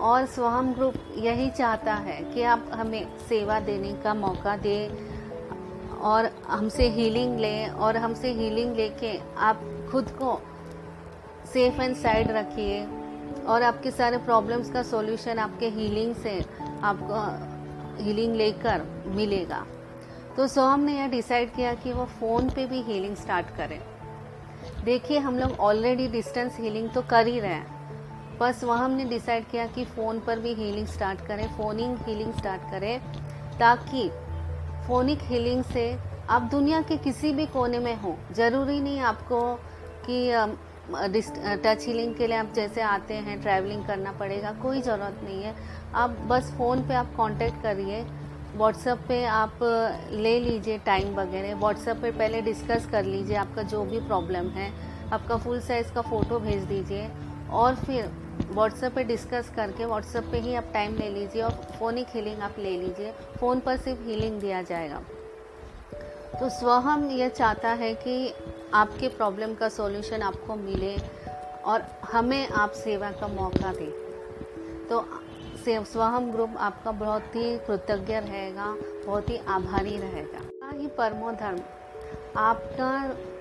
और स्वहम ग्रुप यही चाहता है कि आप हमें सेवा देने का मौका दें और हमसे हीलिंग लें और हमसे हीलिंग लेके आप खुद को सेफ़ एंड साइड रखिए और आपके सारे प्रॉब्लम्स का सॉल्यूशन आपके हीलिंग से आपको हीलिंग लेकर मिलेगा। तो सोहम ने यह डिसाइड किया कि वो फ़ोन पे भी हीलिंग स्टार्ट करें। देखिए, हम लोग ऑलरेडी डिस्टेंस हीलिंग तो कर ही रहे हैं। बस वहाँ हमने डिसाइड किया कि फ़ोन पर भी हीलिंग स्टार्ट करें फ़ोनिंग हीलिंग स्टार्ट करें, ताकि फोनिक हीलिंग से आप दुनिया के किसी भी कोने में हो। ज़रूरी नहीं आपको कि टच हीलिंग के लिए आप जैसे आते हैं ट्रैवलिंग करना पड़ेगा, कोई ज़रूरत नहीं है। आप बस फ़ोन पे आप कांटेक्ट करिए व्हाट्सएप पे आप ले लीजिए टाइम वगैरह। व्हाट्सएप पे पहले डिस्कस कर लीजिए आपका जो भी प्रॉब्लम है। आपका फुल साइज़ का फ़ोटो भेज दीजिए। और फिर व्हाट्सएप पे डिस्कस करके व्हाट्सएप पे ही आप टाइम ले लीजिए और फ़ोनिक हीलिंग आप ले लीजिए। फ़ोन पर सिर्फ़ हीलिंग दिया जाएगा। तो स्वहम यह चाहता है कि आपके प्रॉब्लम का सॉल्यूशन आपको मिले और हमें आप सेवा का मौका दें। तो स्वहम ग्रुप आपका बहुत ही कृतज्ञ रहेगा, बहुत ही आभारी रहेगा। ही परमो धर्म, आपका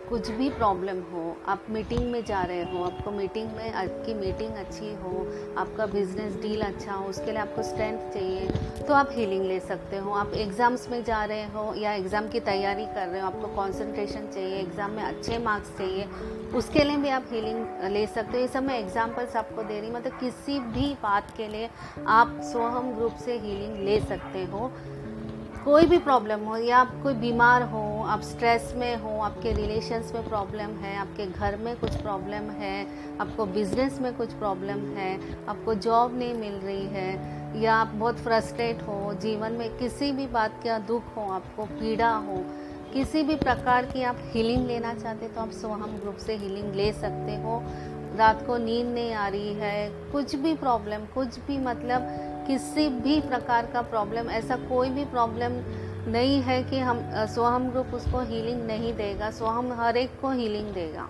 कुछ भी प्रॉब्लम हो, आप मीटिंग में जा रहे हो, आपको मीटिंग में, आपकी मीटिंग अच्छी हो, आपका बिज़नेस डील अच्छा हो, उसके लिए आपको स्ट्रेंथ चाहिए तो आप हीलिंग ले सकते हो। आप एग्ज़ाम्स में जा रहे हो या एग्ज़ाम की तैयारी कर रहे हो, आपको कंसंट्रेशन चाहिए एग्ज़ाम में अच्छे मार्क्स चाहिए, उसके लिए भी आप हीलिंग ले सकते हो। ये सब मैं एग्जाम्पल्स आपको दे रही मतलब किसी भी बात के लिए आप सोहम ग्रुप से हीलिंग ले सकते हो। कोई भी प्रॉब्लम हो या आप कोई बीमार हो आप स्ट्रेस में हो, आपके रिलेशंस में प्रॉब्लम है, आपके घर में कुछ प्रॉब्लम है, आपको बिज़नेस में कुछ प्रॉब्लम है, आपको जॉब नहीं मिल रही है, या आप बहुत फ्रस्ट्रेट हो, जीवन में किसी भी बात का दुख हो, आपको पीड़ा हो, किसी भी प्रकार की आप हीलिंग लेना चाहते तो आप सोहम ग्रुप से हीलिंग ले सकते हो। रात को नींद नहीं आ रही है, कुछ भी प्रॉब्लम कुछ भी मतलब किसी भी प्रकार का प्रॉब्लम ऐसा कोई भी प्रॉब्लम नहीं है कि हम सोहम ग्रुप उसको हीलिंग नहीं देगा, सोहम हर एक को हीलिंग देगा।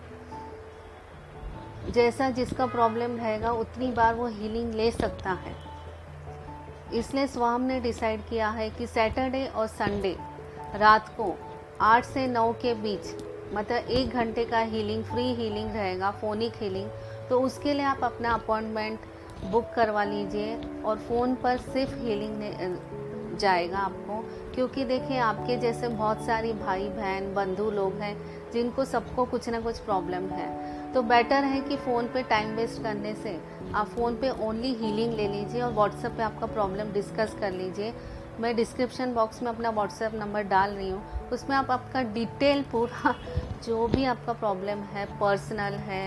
जैसा जिसका प्रॉब्लम रहेगा उतनी बार वो हीलिंग ले सकता है। इसलिए स्वाम ने डिसाइड किया है कि सैटरडे और संडे रात को आठ से नौ के बीच मतलब एक घंटे का हीलिंग फ्री हीलिंग रहेगा फोनिक हीलिंग तो उसके लिए आप अपना अपॉइंटमेंट बुक करवा लीजिए और फ़ोन पर सिर्फ़ हीलिंग जाएगा आपको। क्योंकि देखिए, आपके जैसे बहुत सारी भाई बहन बंधु लोग हैं, जिनको सबको कुछ ना कुछ प्रॉब्लम है। तो बेटर है कि फ़ोन पे टाइम वेस्ट करने से आप फ़ोन पे ओनली हीलिंग ले लीजिए और व्हाट्सएप पे आपका प्रॉब्लम डिस्कस कर लीजिए। मैं डिस्क्रिप्शन बॉक्स में अपना व्हाट्सएप नंबर डाल रही हूँ। उसमें आप आपका डिटेल पूरा जो भी आपका प्रॉब्लम है पर्सनल है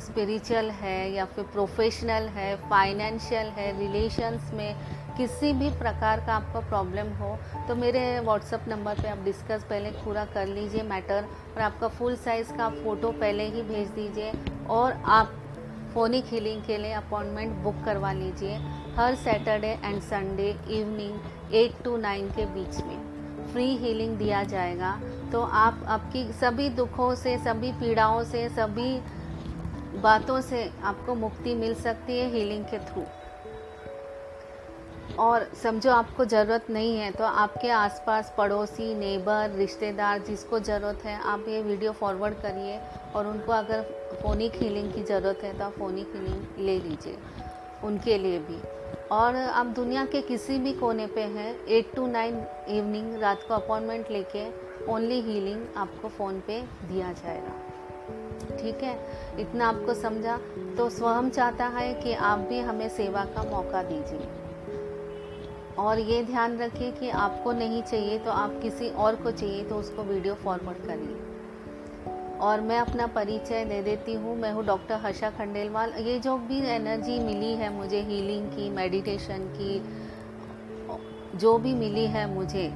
स्पिरिचुअल है या फिर प्रोफेशनल है फाइनेंशियल है रिलेशंस में किसी भी प्रकार का आपका प्रॉब्लम हो तो मेरे व्हाट्सअप नंबर पे आप डिस्कस पहले पूरा कर लीजिए मैटर और आपका फुल साइज़ का फ़ोटो पहले ही भेज दीजिए और आप फोनिक हीलिंग के लिए अपॉइंटमेंट बुक करवा लीजिए हर Saturday and Sunday evening eight to nine के बीच में। फ्री हीलिंग दिया जाएगा। तो आप, आपकी सभी दुखों से, सभी पीड़ाओं से, सभी बातों से आपको मुक्ति मिल सकती है हीलिंग के थ्रू और समझो आपको ज़रूरत नहीं है तो आपके आसपास पड़ोसी, नेबर, रिश्तेदार जिसको ज़रूरत है, आप ये वीडियो फॉरवर्ड करिए और उनको अगर फोनिक हीलिंग की ज़रूरत है तो आप फोनिक हीलिंग ले लीजिए, उनके लिए भी। और आप दुनिया के किसी भी कोने पे हैं एट टू नाइन इवनिंग रात को अपॉइंटमेंट लेके ओनली हीलिंग आपको फ़ोन पे दिया जाएगा। ठीक है? इतना आपको समझा तो स्वयं चाहता है कि आप भी हमें सेवा का मौका दीजिए। और ये ध्यान रखिए कि आपको नहीं चाहिए तो आप किसी और को चाहिए तो उसको वीडियो फॉरवर्ड करिए। और मैं अपना परिचय दे देती हूँ। मैं हूँ डॉक्टर हर्षा खंडेलवाल। ये जो भी एनर्जी मिली है मुझे हीलिंग की मेडिटेशन की, जो भी मिली है मुझे,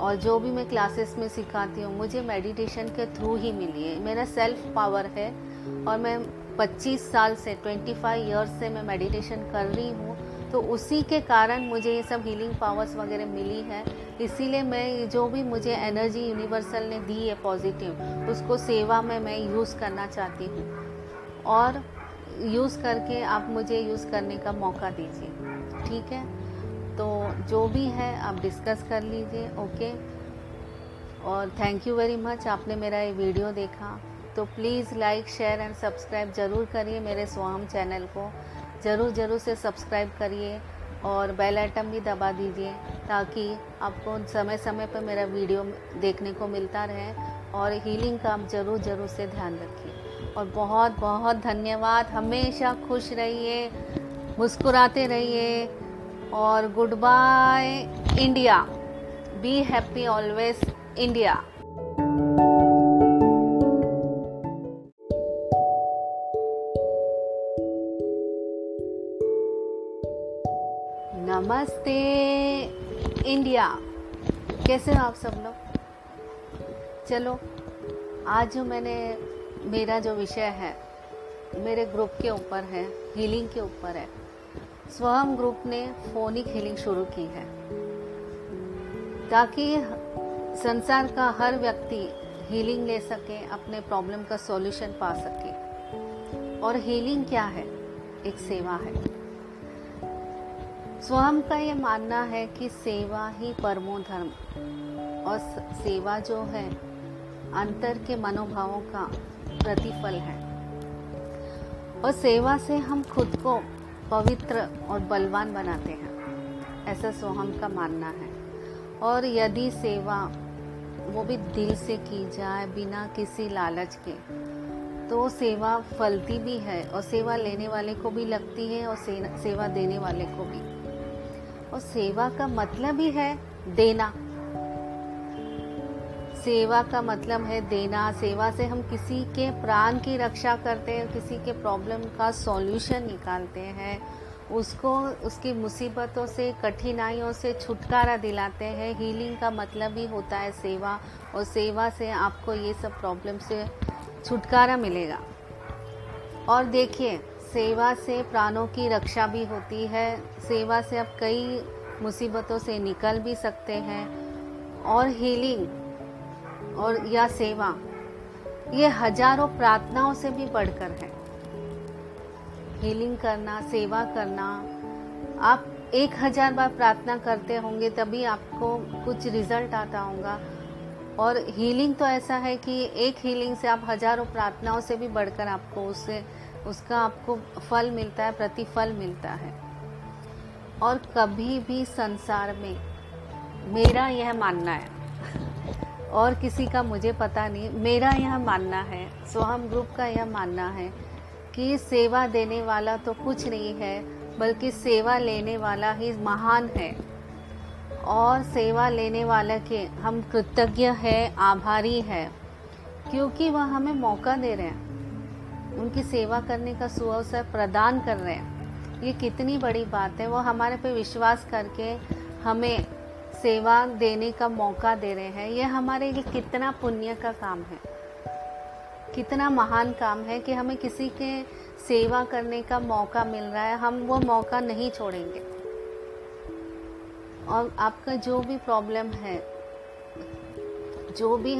और जो भी मैं क्लासेस में सिखाती हूँ, मुझे मेडिटेशन के थ्रू ही मिली है। मेरा सेल्फ पावर है और मैं 25 साल से 25 ईयर्स से मैं मेडिटेशन कर रही हूँ। तो उसी के कारण मुझे ये सब हीलिंग पावर्स वगैरह मिली है। इसीलिए मैं जो भी मुझे एनर्जी यूनिवर्सल ने दी है पॉजिटिव उसको सेवा में मैं यूज़ करना चाहती हूँ। और यूज़ करके आप मुझे यूज़ करने का मौका दीजिए, ठीक है? तो जो भी है, आप डिस्कस कर लीजिए ओके और थैंक यू वेरी मच आपने मेरा ये वीडियो देखा। तो please like share and subscribe ज़रूर करिए मेरे स्वाम चैनल को। ज़रूर ज़रूर से सब्सक्राइब करिए और बेल आइटम भी दबा दीजिए ताकि आपको समय समय पर मेरा वीडियो देखने को मिलता रहे और हीलिंग का आप ज़रूर ज़रूर से ध्यान रखिए। और बहुत बहुत धन्यवाद। हमेशा खुश रहिए, मुस्कुराते रहिए और good bye India be happy always India नमस्ते। इंडिया। कैसे हो आप सब लोग? चलो, आज जो मैंने, मेरा जो विषय है, मेरे ग्रुप के ऊपर है हीलिंग के ऊपर है स्वयं ग्रुप ने फोनिक हीलिंग शुरू की है। ताकि संसार का हर व्यक्ति हीलिंग ले सके, अपने प्रॉब्लम का सॉल्यूशन पा सके। और हीलिंग क्या है? एक सेवा है। स्वयं का ये मानना है कि सेवा ही परमो धर्म। और सेवा जो है, अंतर के मनोभावों का प्रतिफल है। और सेवा से हम खुद को पवित्र और बलवान बनाते हैं, ऐसा सोहम का मानना है। और यदि सेवा वो भी दिल से की जाए बिना किसी लालच के तो सेवा फलती भी है और सेवा लेने वाले को भी लगती है और सेवा देने वाले को भी। और सेवा का मतलब ही है देना। सेवा का मतलब है देना। सेवा से हम किसी के प्राण की रक्षा करते हैं, किसी के प्रॉब्लम का सॉल्यूशन निकालते हैं। उसको, उसकी मुसीबतों से, कठिनाइयों से छुटकारा दिलाते हैं। हीलिंग का मतलब ही होता है सेवा और सेवा से आपको ये सब प्रॉब्लम से छुटकारा मिलेगा। और देखिए सेवा से प्राणों की रक्षा भी होती है। सेवा से आप कई मुसीबतों से निकल भी सकते हैं। और हीलिंग और या सेवा, ये हज़ारों प्रार्थनाओं से भी बढ़कर है। हीलिंग करना, सेवा करना, आप एक हज़ार बार प्रार्थना करते होंगे तभी आपको कुछ रिज़ल्ट आता होगा। और हीलिंग तो ऐसा है कि एक हीलिंग से आप हज़ारों प्रार्थनाओं से भी बढ़कर आपको उससे उसका आपको फल मिलता है, प्रतिफल मिलता है। और कभी भी संसार में मेरा यह मानना है, और किसी का मुझे पता नहीं, मेरा यह मानना है, सोहम ग्रुप का यह मानना है कि सेवा देने वाला तो कुछ नहीं है, बल्कि सेवा लेने वाला ही महान है। और सेवा लेने वाला के हम कृतज्ञ है, आभारी है, क्योंकि वह हमें मौका दे रहे हैं। उनकी सेवा करने का सुअवसर प्रदान कर रहे हैं। ये कितनी बड़ी बात है। वो हमारे पे विश्वास करके हमें सेवा देने का मौका दे रहे हैं। ये हमारे लिए कितना पुण्य का काम है। कितना महान काम है कि हमें किसी के सेवा करने का मौका मिल रहा है। हम वो मौका नहीं छोड़ेंगे। और आपका जो भी प्रॉब्लम है, जो भी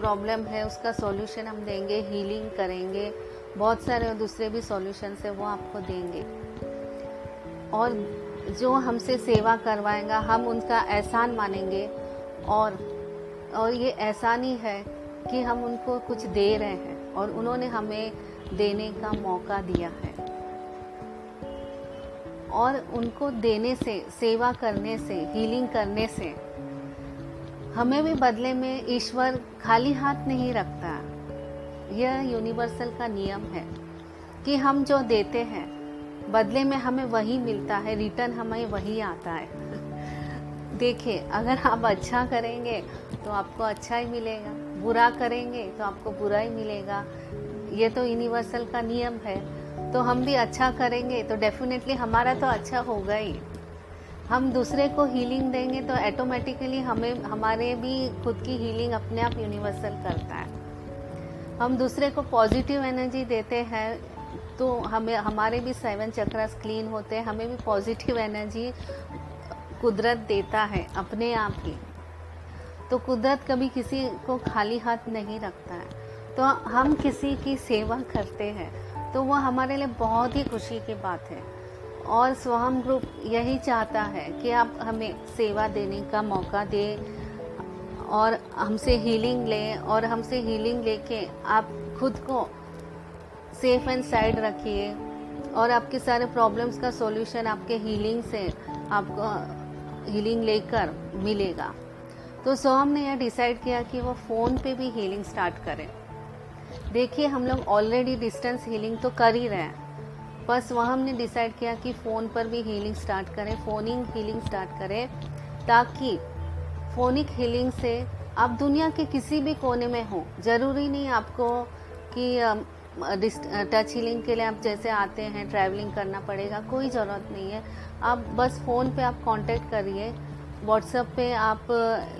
प्रॉब्लम है, उसका सॉल्यूशन हम देंगे हीलिंग करेंगे, बहुत सारे दूसरे भी सॉल्यूशन है, वो आपको देंगे। और जो हमसे सेवा करवाएगा, हम उनका एहसान मानेंगे और और ये एहसान ही है कि हम उनको कुछ दे रहे हैं और उन्होंने हमें देने का मौका दिया है। और उनको देने से, सेवा करने से हीलिंग करने से हमें भी बदले में ईश्वर खाली हाथ नहीं रखता। यह यूनिवर्सल का नियम है कि हम जो देते हैं, बदले में हमें वही मिलता है रिटर्न हमें वही आता है। देखिए, अगर आप अच्छा करेंगे तो आपको अच्छा ही मिलेगा। बुरा करेंगे तो आपको बुरा ही मिलेगा। ये तो यूनिवर्सल का नियम है। तो हम भी अच्छा करेंगे तो डेफिनेटली हमारा तो अच्छा होगा ही। हम दूसरे को हीलिंग देंगे तो ऑटोमेटिकली हमें, हमारे भी खुद की हीलिंग अपने आप यूनिवर्सल करता है। हम दूसरे को पॉजिटिव एनर्जी देते हैं तो हमें, हमारे भी सेवन चक्रास क्लीन होते हैं, हमें भी पॉजिटिव एनर्जी कुदरत देता है अपने आप ही। तो कुदरत कभी किसी को खाली हाथ नहीं रखता है। तो हम किसी की सेवा करते हैं तो वह हमारे लिए बहुत ही खुशी की बात है। और स्वहम ग्रुप यही चाहता है कि आप हमें सेवा देने का मौका दें और हमसे हीलिंग लें और हमसे हीलिंग लेके आप खुद को सेफ़ एंड साइड रखिए और आपके सारे प्रॉब्लम्स का सॉल्यूशन आपके हीलिंग से आपको हीलिंग लेकर मिलेगा। तो सोहम ने यह डिसाइड किया कि वो फ़ोन पे भी हीलिंग स्टार्ट करें। देखिए, हम लोग ऑलरेडी डिस्टेंस हीलिंग तो कर ही रहे हैं। बस वहाँ हमने डिसाइड किया कि फ़ोन पर भी हीलिंग स्टार्ट करें फ़ोनिंग हीलिंग स्टार्ट करें, ताकि फोनिक हीलिंग से आप दुनिया के किसी भी कोने में हो। ज़रूरी नहीं आपको कि टच हीलिंग के लिए आप जैसे आते हैं ट्रैवलिंग करना पड़ेगा, कोई ज़रूरत नहीं है। आप बस फ़ोन पे आप कांटेक्ट करिए व्हाट्सएप पे आप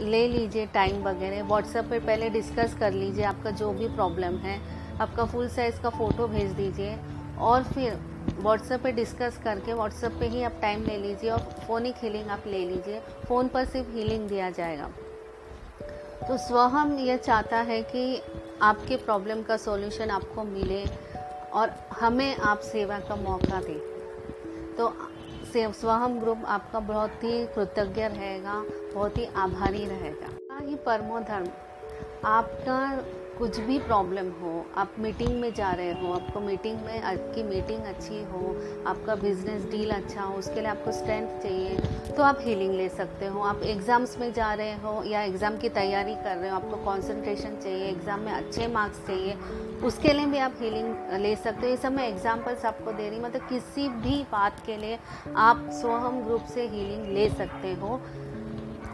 ले लीजिए टाइम वगैरह। व्हाट्सएप पे पहले डिस्कस कर लीजिए आपका जो भी प्रॉब्लम है। आपका फुल साइज़ का फ़ोटो भेज दीजिए। और फिर व्हाट्सएप पे डिस्कस करके व्हाट्सएप पे ही आप टाइम ले लीजिए और फ़ोनिक हीलिंग आप ले लीजिए। फ़ोन पर सिर्फ़ हीलिंग दिया जाएगा। तो स्वहम यह चाहता है कि आपके प्रॉब्लम का सॉल्यूशन आपको मिले और हमें आप सेवा का मौका दें। तो स्वहम ग्रुप आपका बहुत ही कृतज्ञ रहेगा, बहुत ही आभारी रहेगा। ही परमो धर्म। आपका कुछ भी प्रॉब्लम हो, आप मीटिंग में जा रहे हो, आपको मीटिंग में, आपकी मीटिंग अच्छी हो, आपका बिज़नेस डील अच्छा हो, उसके लिए आपको स्ट्रेंथ चाहिए तो आप हीलिंग ले सकते हो। आप एग्ज़ाम्स में जा रहे हो या एग्ज़ाम की तैयारी कर रहे हो, आपको कंसंट्रेशन चाहिए एग्ज़ाम में अच्छे मार्क्स चाहिए, उसके लिए भी आप हीलिंग ले सकते हो। ये सब मैं एग्जाम्पल्स आपको दे रही मतलब किसी भी बात के लिए आप सोहम ग्रुप से हीलिंग ले सकते हो।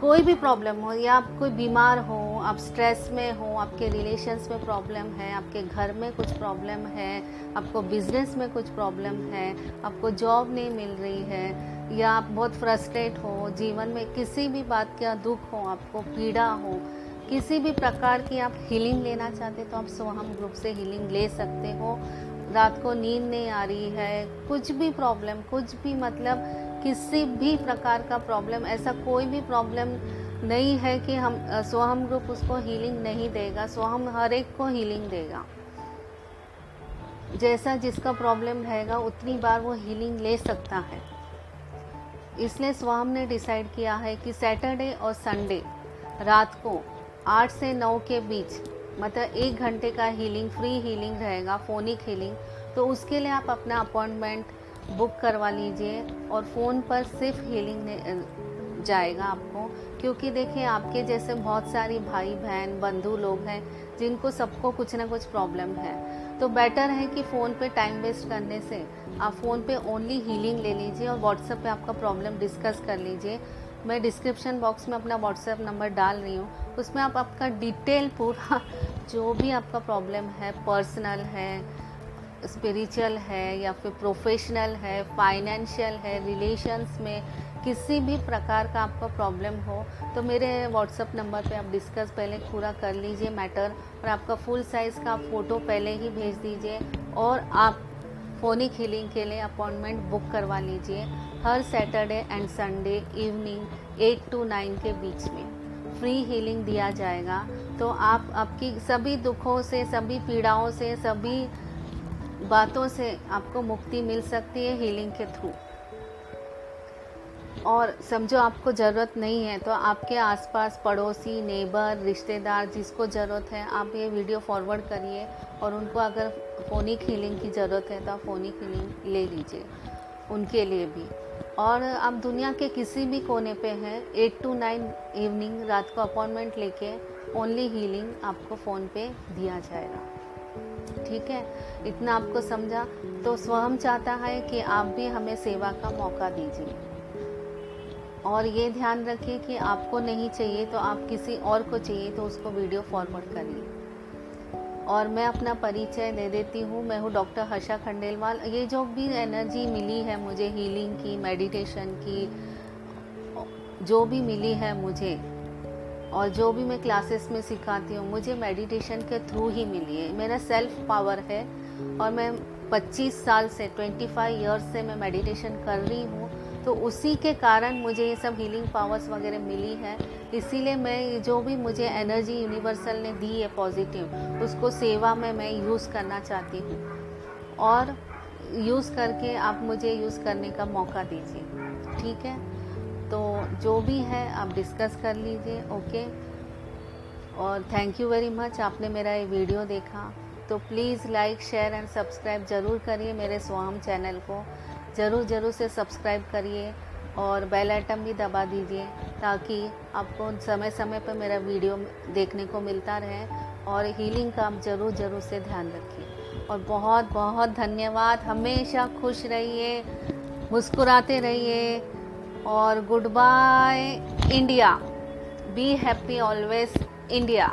कोई भी प्रॉब्लम हो, या आप कोई बीमार हो, आप स्ट्रेस में हो, आपके रिलेशंस में प्रॉब्लम है, आपके घर में कुछ प्रॉब्लम है, आपको बिज़नेस में कुछ प्रॉब्लम है, आपको जॉब नहीं मिल रही है, या आप बहुत फ्रस्ट्रेट हो, जीवन में किसी भी बात का दुख हो, आपको पीड़ा हो, किसी भी प्रकार की आप हीलिंग लेना चाहते तो आप सोहम ग्रुप से हीलिंग ले सकते हो। रात को नींद नहीं आ रही है, कुछ भी प्रॉब्लम कुछ भी मतलब किसी भी प्रकार का प्रॉब्लम ऐसा कोई भी प्रॉब्लम नहीं है कि हम सोहम ग्रुप उसको हीलिंग नहीं देगा सोहम हर एक को हीलिंग देगा। जैसा जिसका प्रॉब्लम रहेगा उतनी बार वो हीलिंग ले सकता है। इसलिए स्वाम ने डिसाइड किया है कि सैटरडे और संडे रात को आठ से नौ के बीच मतलब एक घंटे का हीलिंग फ्री हीलिंग रहेगा फोनिक हीलिंग तो उसके लिए आप अपना अपॉइंटमेंट बुक करवा लीजिए और फ़ोन पर सिर्फ़ हीलिंग जाएगा आपको। क्योंकि देखिए, आपके जैसे बहुत सारी भाई बहन बंधु लोग हैं, जिनको सबको कुछ ना कुछ प्रॉब्लम है। तो बेटर है कि फ़ोन पे टाइम वेस्ट करने से आप फ़ोन पे ओनली हीलिंग ले लीजिए और व्हाट्सएप पे आपका प्रॉब्लम डिस्कस कर लीजिए। मैं डिस्क्रिप्शन बॉक्स में अपना व्हाट्सएप नंबर डाल रही हूँ। उसमें आप, आपका डिटेल पूरा, जो भी आपका प्रॉब्लम है, पर्सनल है स्पिरिचुअल है या फिर प्रोफेशनल है फाइनेंशियल है रिलेशंस में किसी भी प्रकार का आपका प्रॉब्लम हो तो मेरे व्हाट्सअप नंबर पे आप डिस्कस पहले पूरा कर लीजिए मैटर और आपका फुल साइज़ का फ़ोटो पहले ही भेज दीजिए और आप फोनिक हीलिंग के लिए अपॉइंटमेंट बुक करवा लीजिए हर Saturday and Sunday evening eight to nine के बीच में। फ्री हीलिंग दिया जाएगा तो आप आपकी सभी दुखों से, सभी पीड़ाओं से, सभी बातों से आपको मुक्ति मिल सकती है हीलिंग के थ्रू और समझो आपको ज़रूरत नहीं है तो आपके आसपास पड़ोसी नेबर रिश्तेदार जिसको ज़रूरत है, आप ये वीडियो फॉरवर्ड करिए और उनको अगर फोनिक हीलिंग की ज़रूरत है तो आप फोनिक हीलिंग ले लीजिए उनके लिए भी। और आप दुनिया के किसी भी कोने पे हैं एट टू नाइन इवनिंग रात को अपॉइंटमेंट लेके ओनली हीलिंग आपको फ़ोन पे दिया जाएगा। ठीक है? इतना आपको समझा? तो स्वयं चाहता है कि आप भी हमें सेवा का मौका दीजिए। और ये ध्यान रखिए कि आपको नहीं चाहिए तो आप किसी और को चाहिए तो उसको वीडियो फॉरवर्ड करिए। और मैं अपना परिचय दे देती हूँ। मैं हूँ डॉक्टर हर्षा खंडेलवाल। ये जो भी एनर्जी मिली है मुझे हीलिंग की मेडिटेशन की, जो भी मिली है मुझे और जो भी मैं क्लासेस में सिखाती हूँ, मुझे मेडिटेशन के थ्रू ही मिली है। मेरा सेल्फ पावर है और मैं 25 साल से 25 इयर्स से मैं मेडिटेशन कर रही हूँ तो उसी के कारण मुझे ये सब हीलिंग पावर्स वगैरह मिली है। इसीलिए मैं जो भी मुझे एनर्जी यूनिवर्सल ने दी है पॉजिटिव उसको सेवा में मैं यूज़ करना चाहती हूँ। और यूज़ करके आप मुझे यूज़ करने का मौका दीजिए। ठीक है? तो जो भी है, आप डिस्कस कर लीजिए ओके और थैंक यू वेरी मच आपने मेरा ये वीडियो देखा। तो please like share and subscribe ज़रूर करिए मेरे स्वाम चैनल को। ज़रूर ज़रूर से सब्सक्राइब करिए और बेल आइटम भी दबा दीजिए ताकि आपको समय समय पर मेरा वीडियो देखने को मिलता रहे और हीलिंग का आप ज़रूर ज़रूर से ध्यान रखिए। और बहुत बहुत धन्यवाद। हमेशा खुश रहिए, मुस्कुराते रहिए। और good bye India be happy always India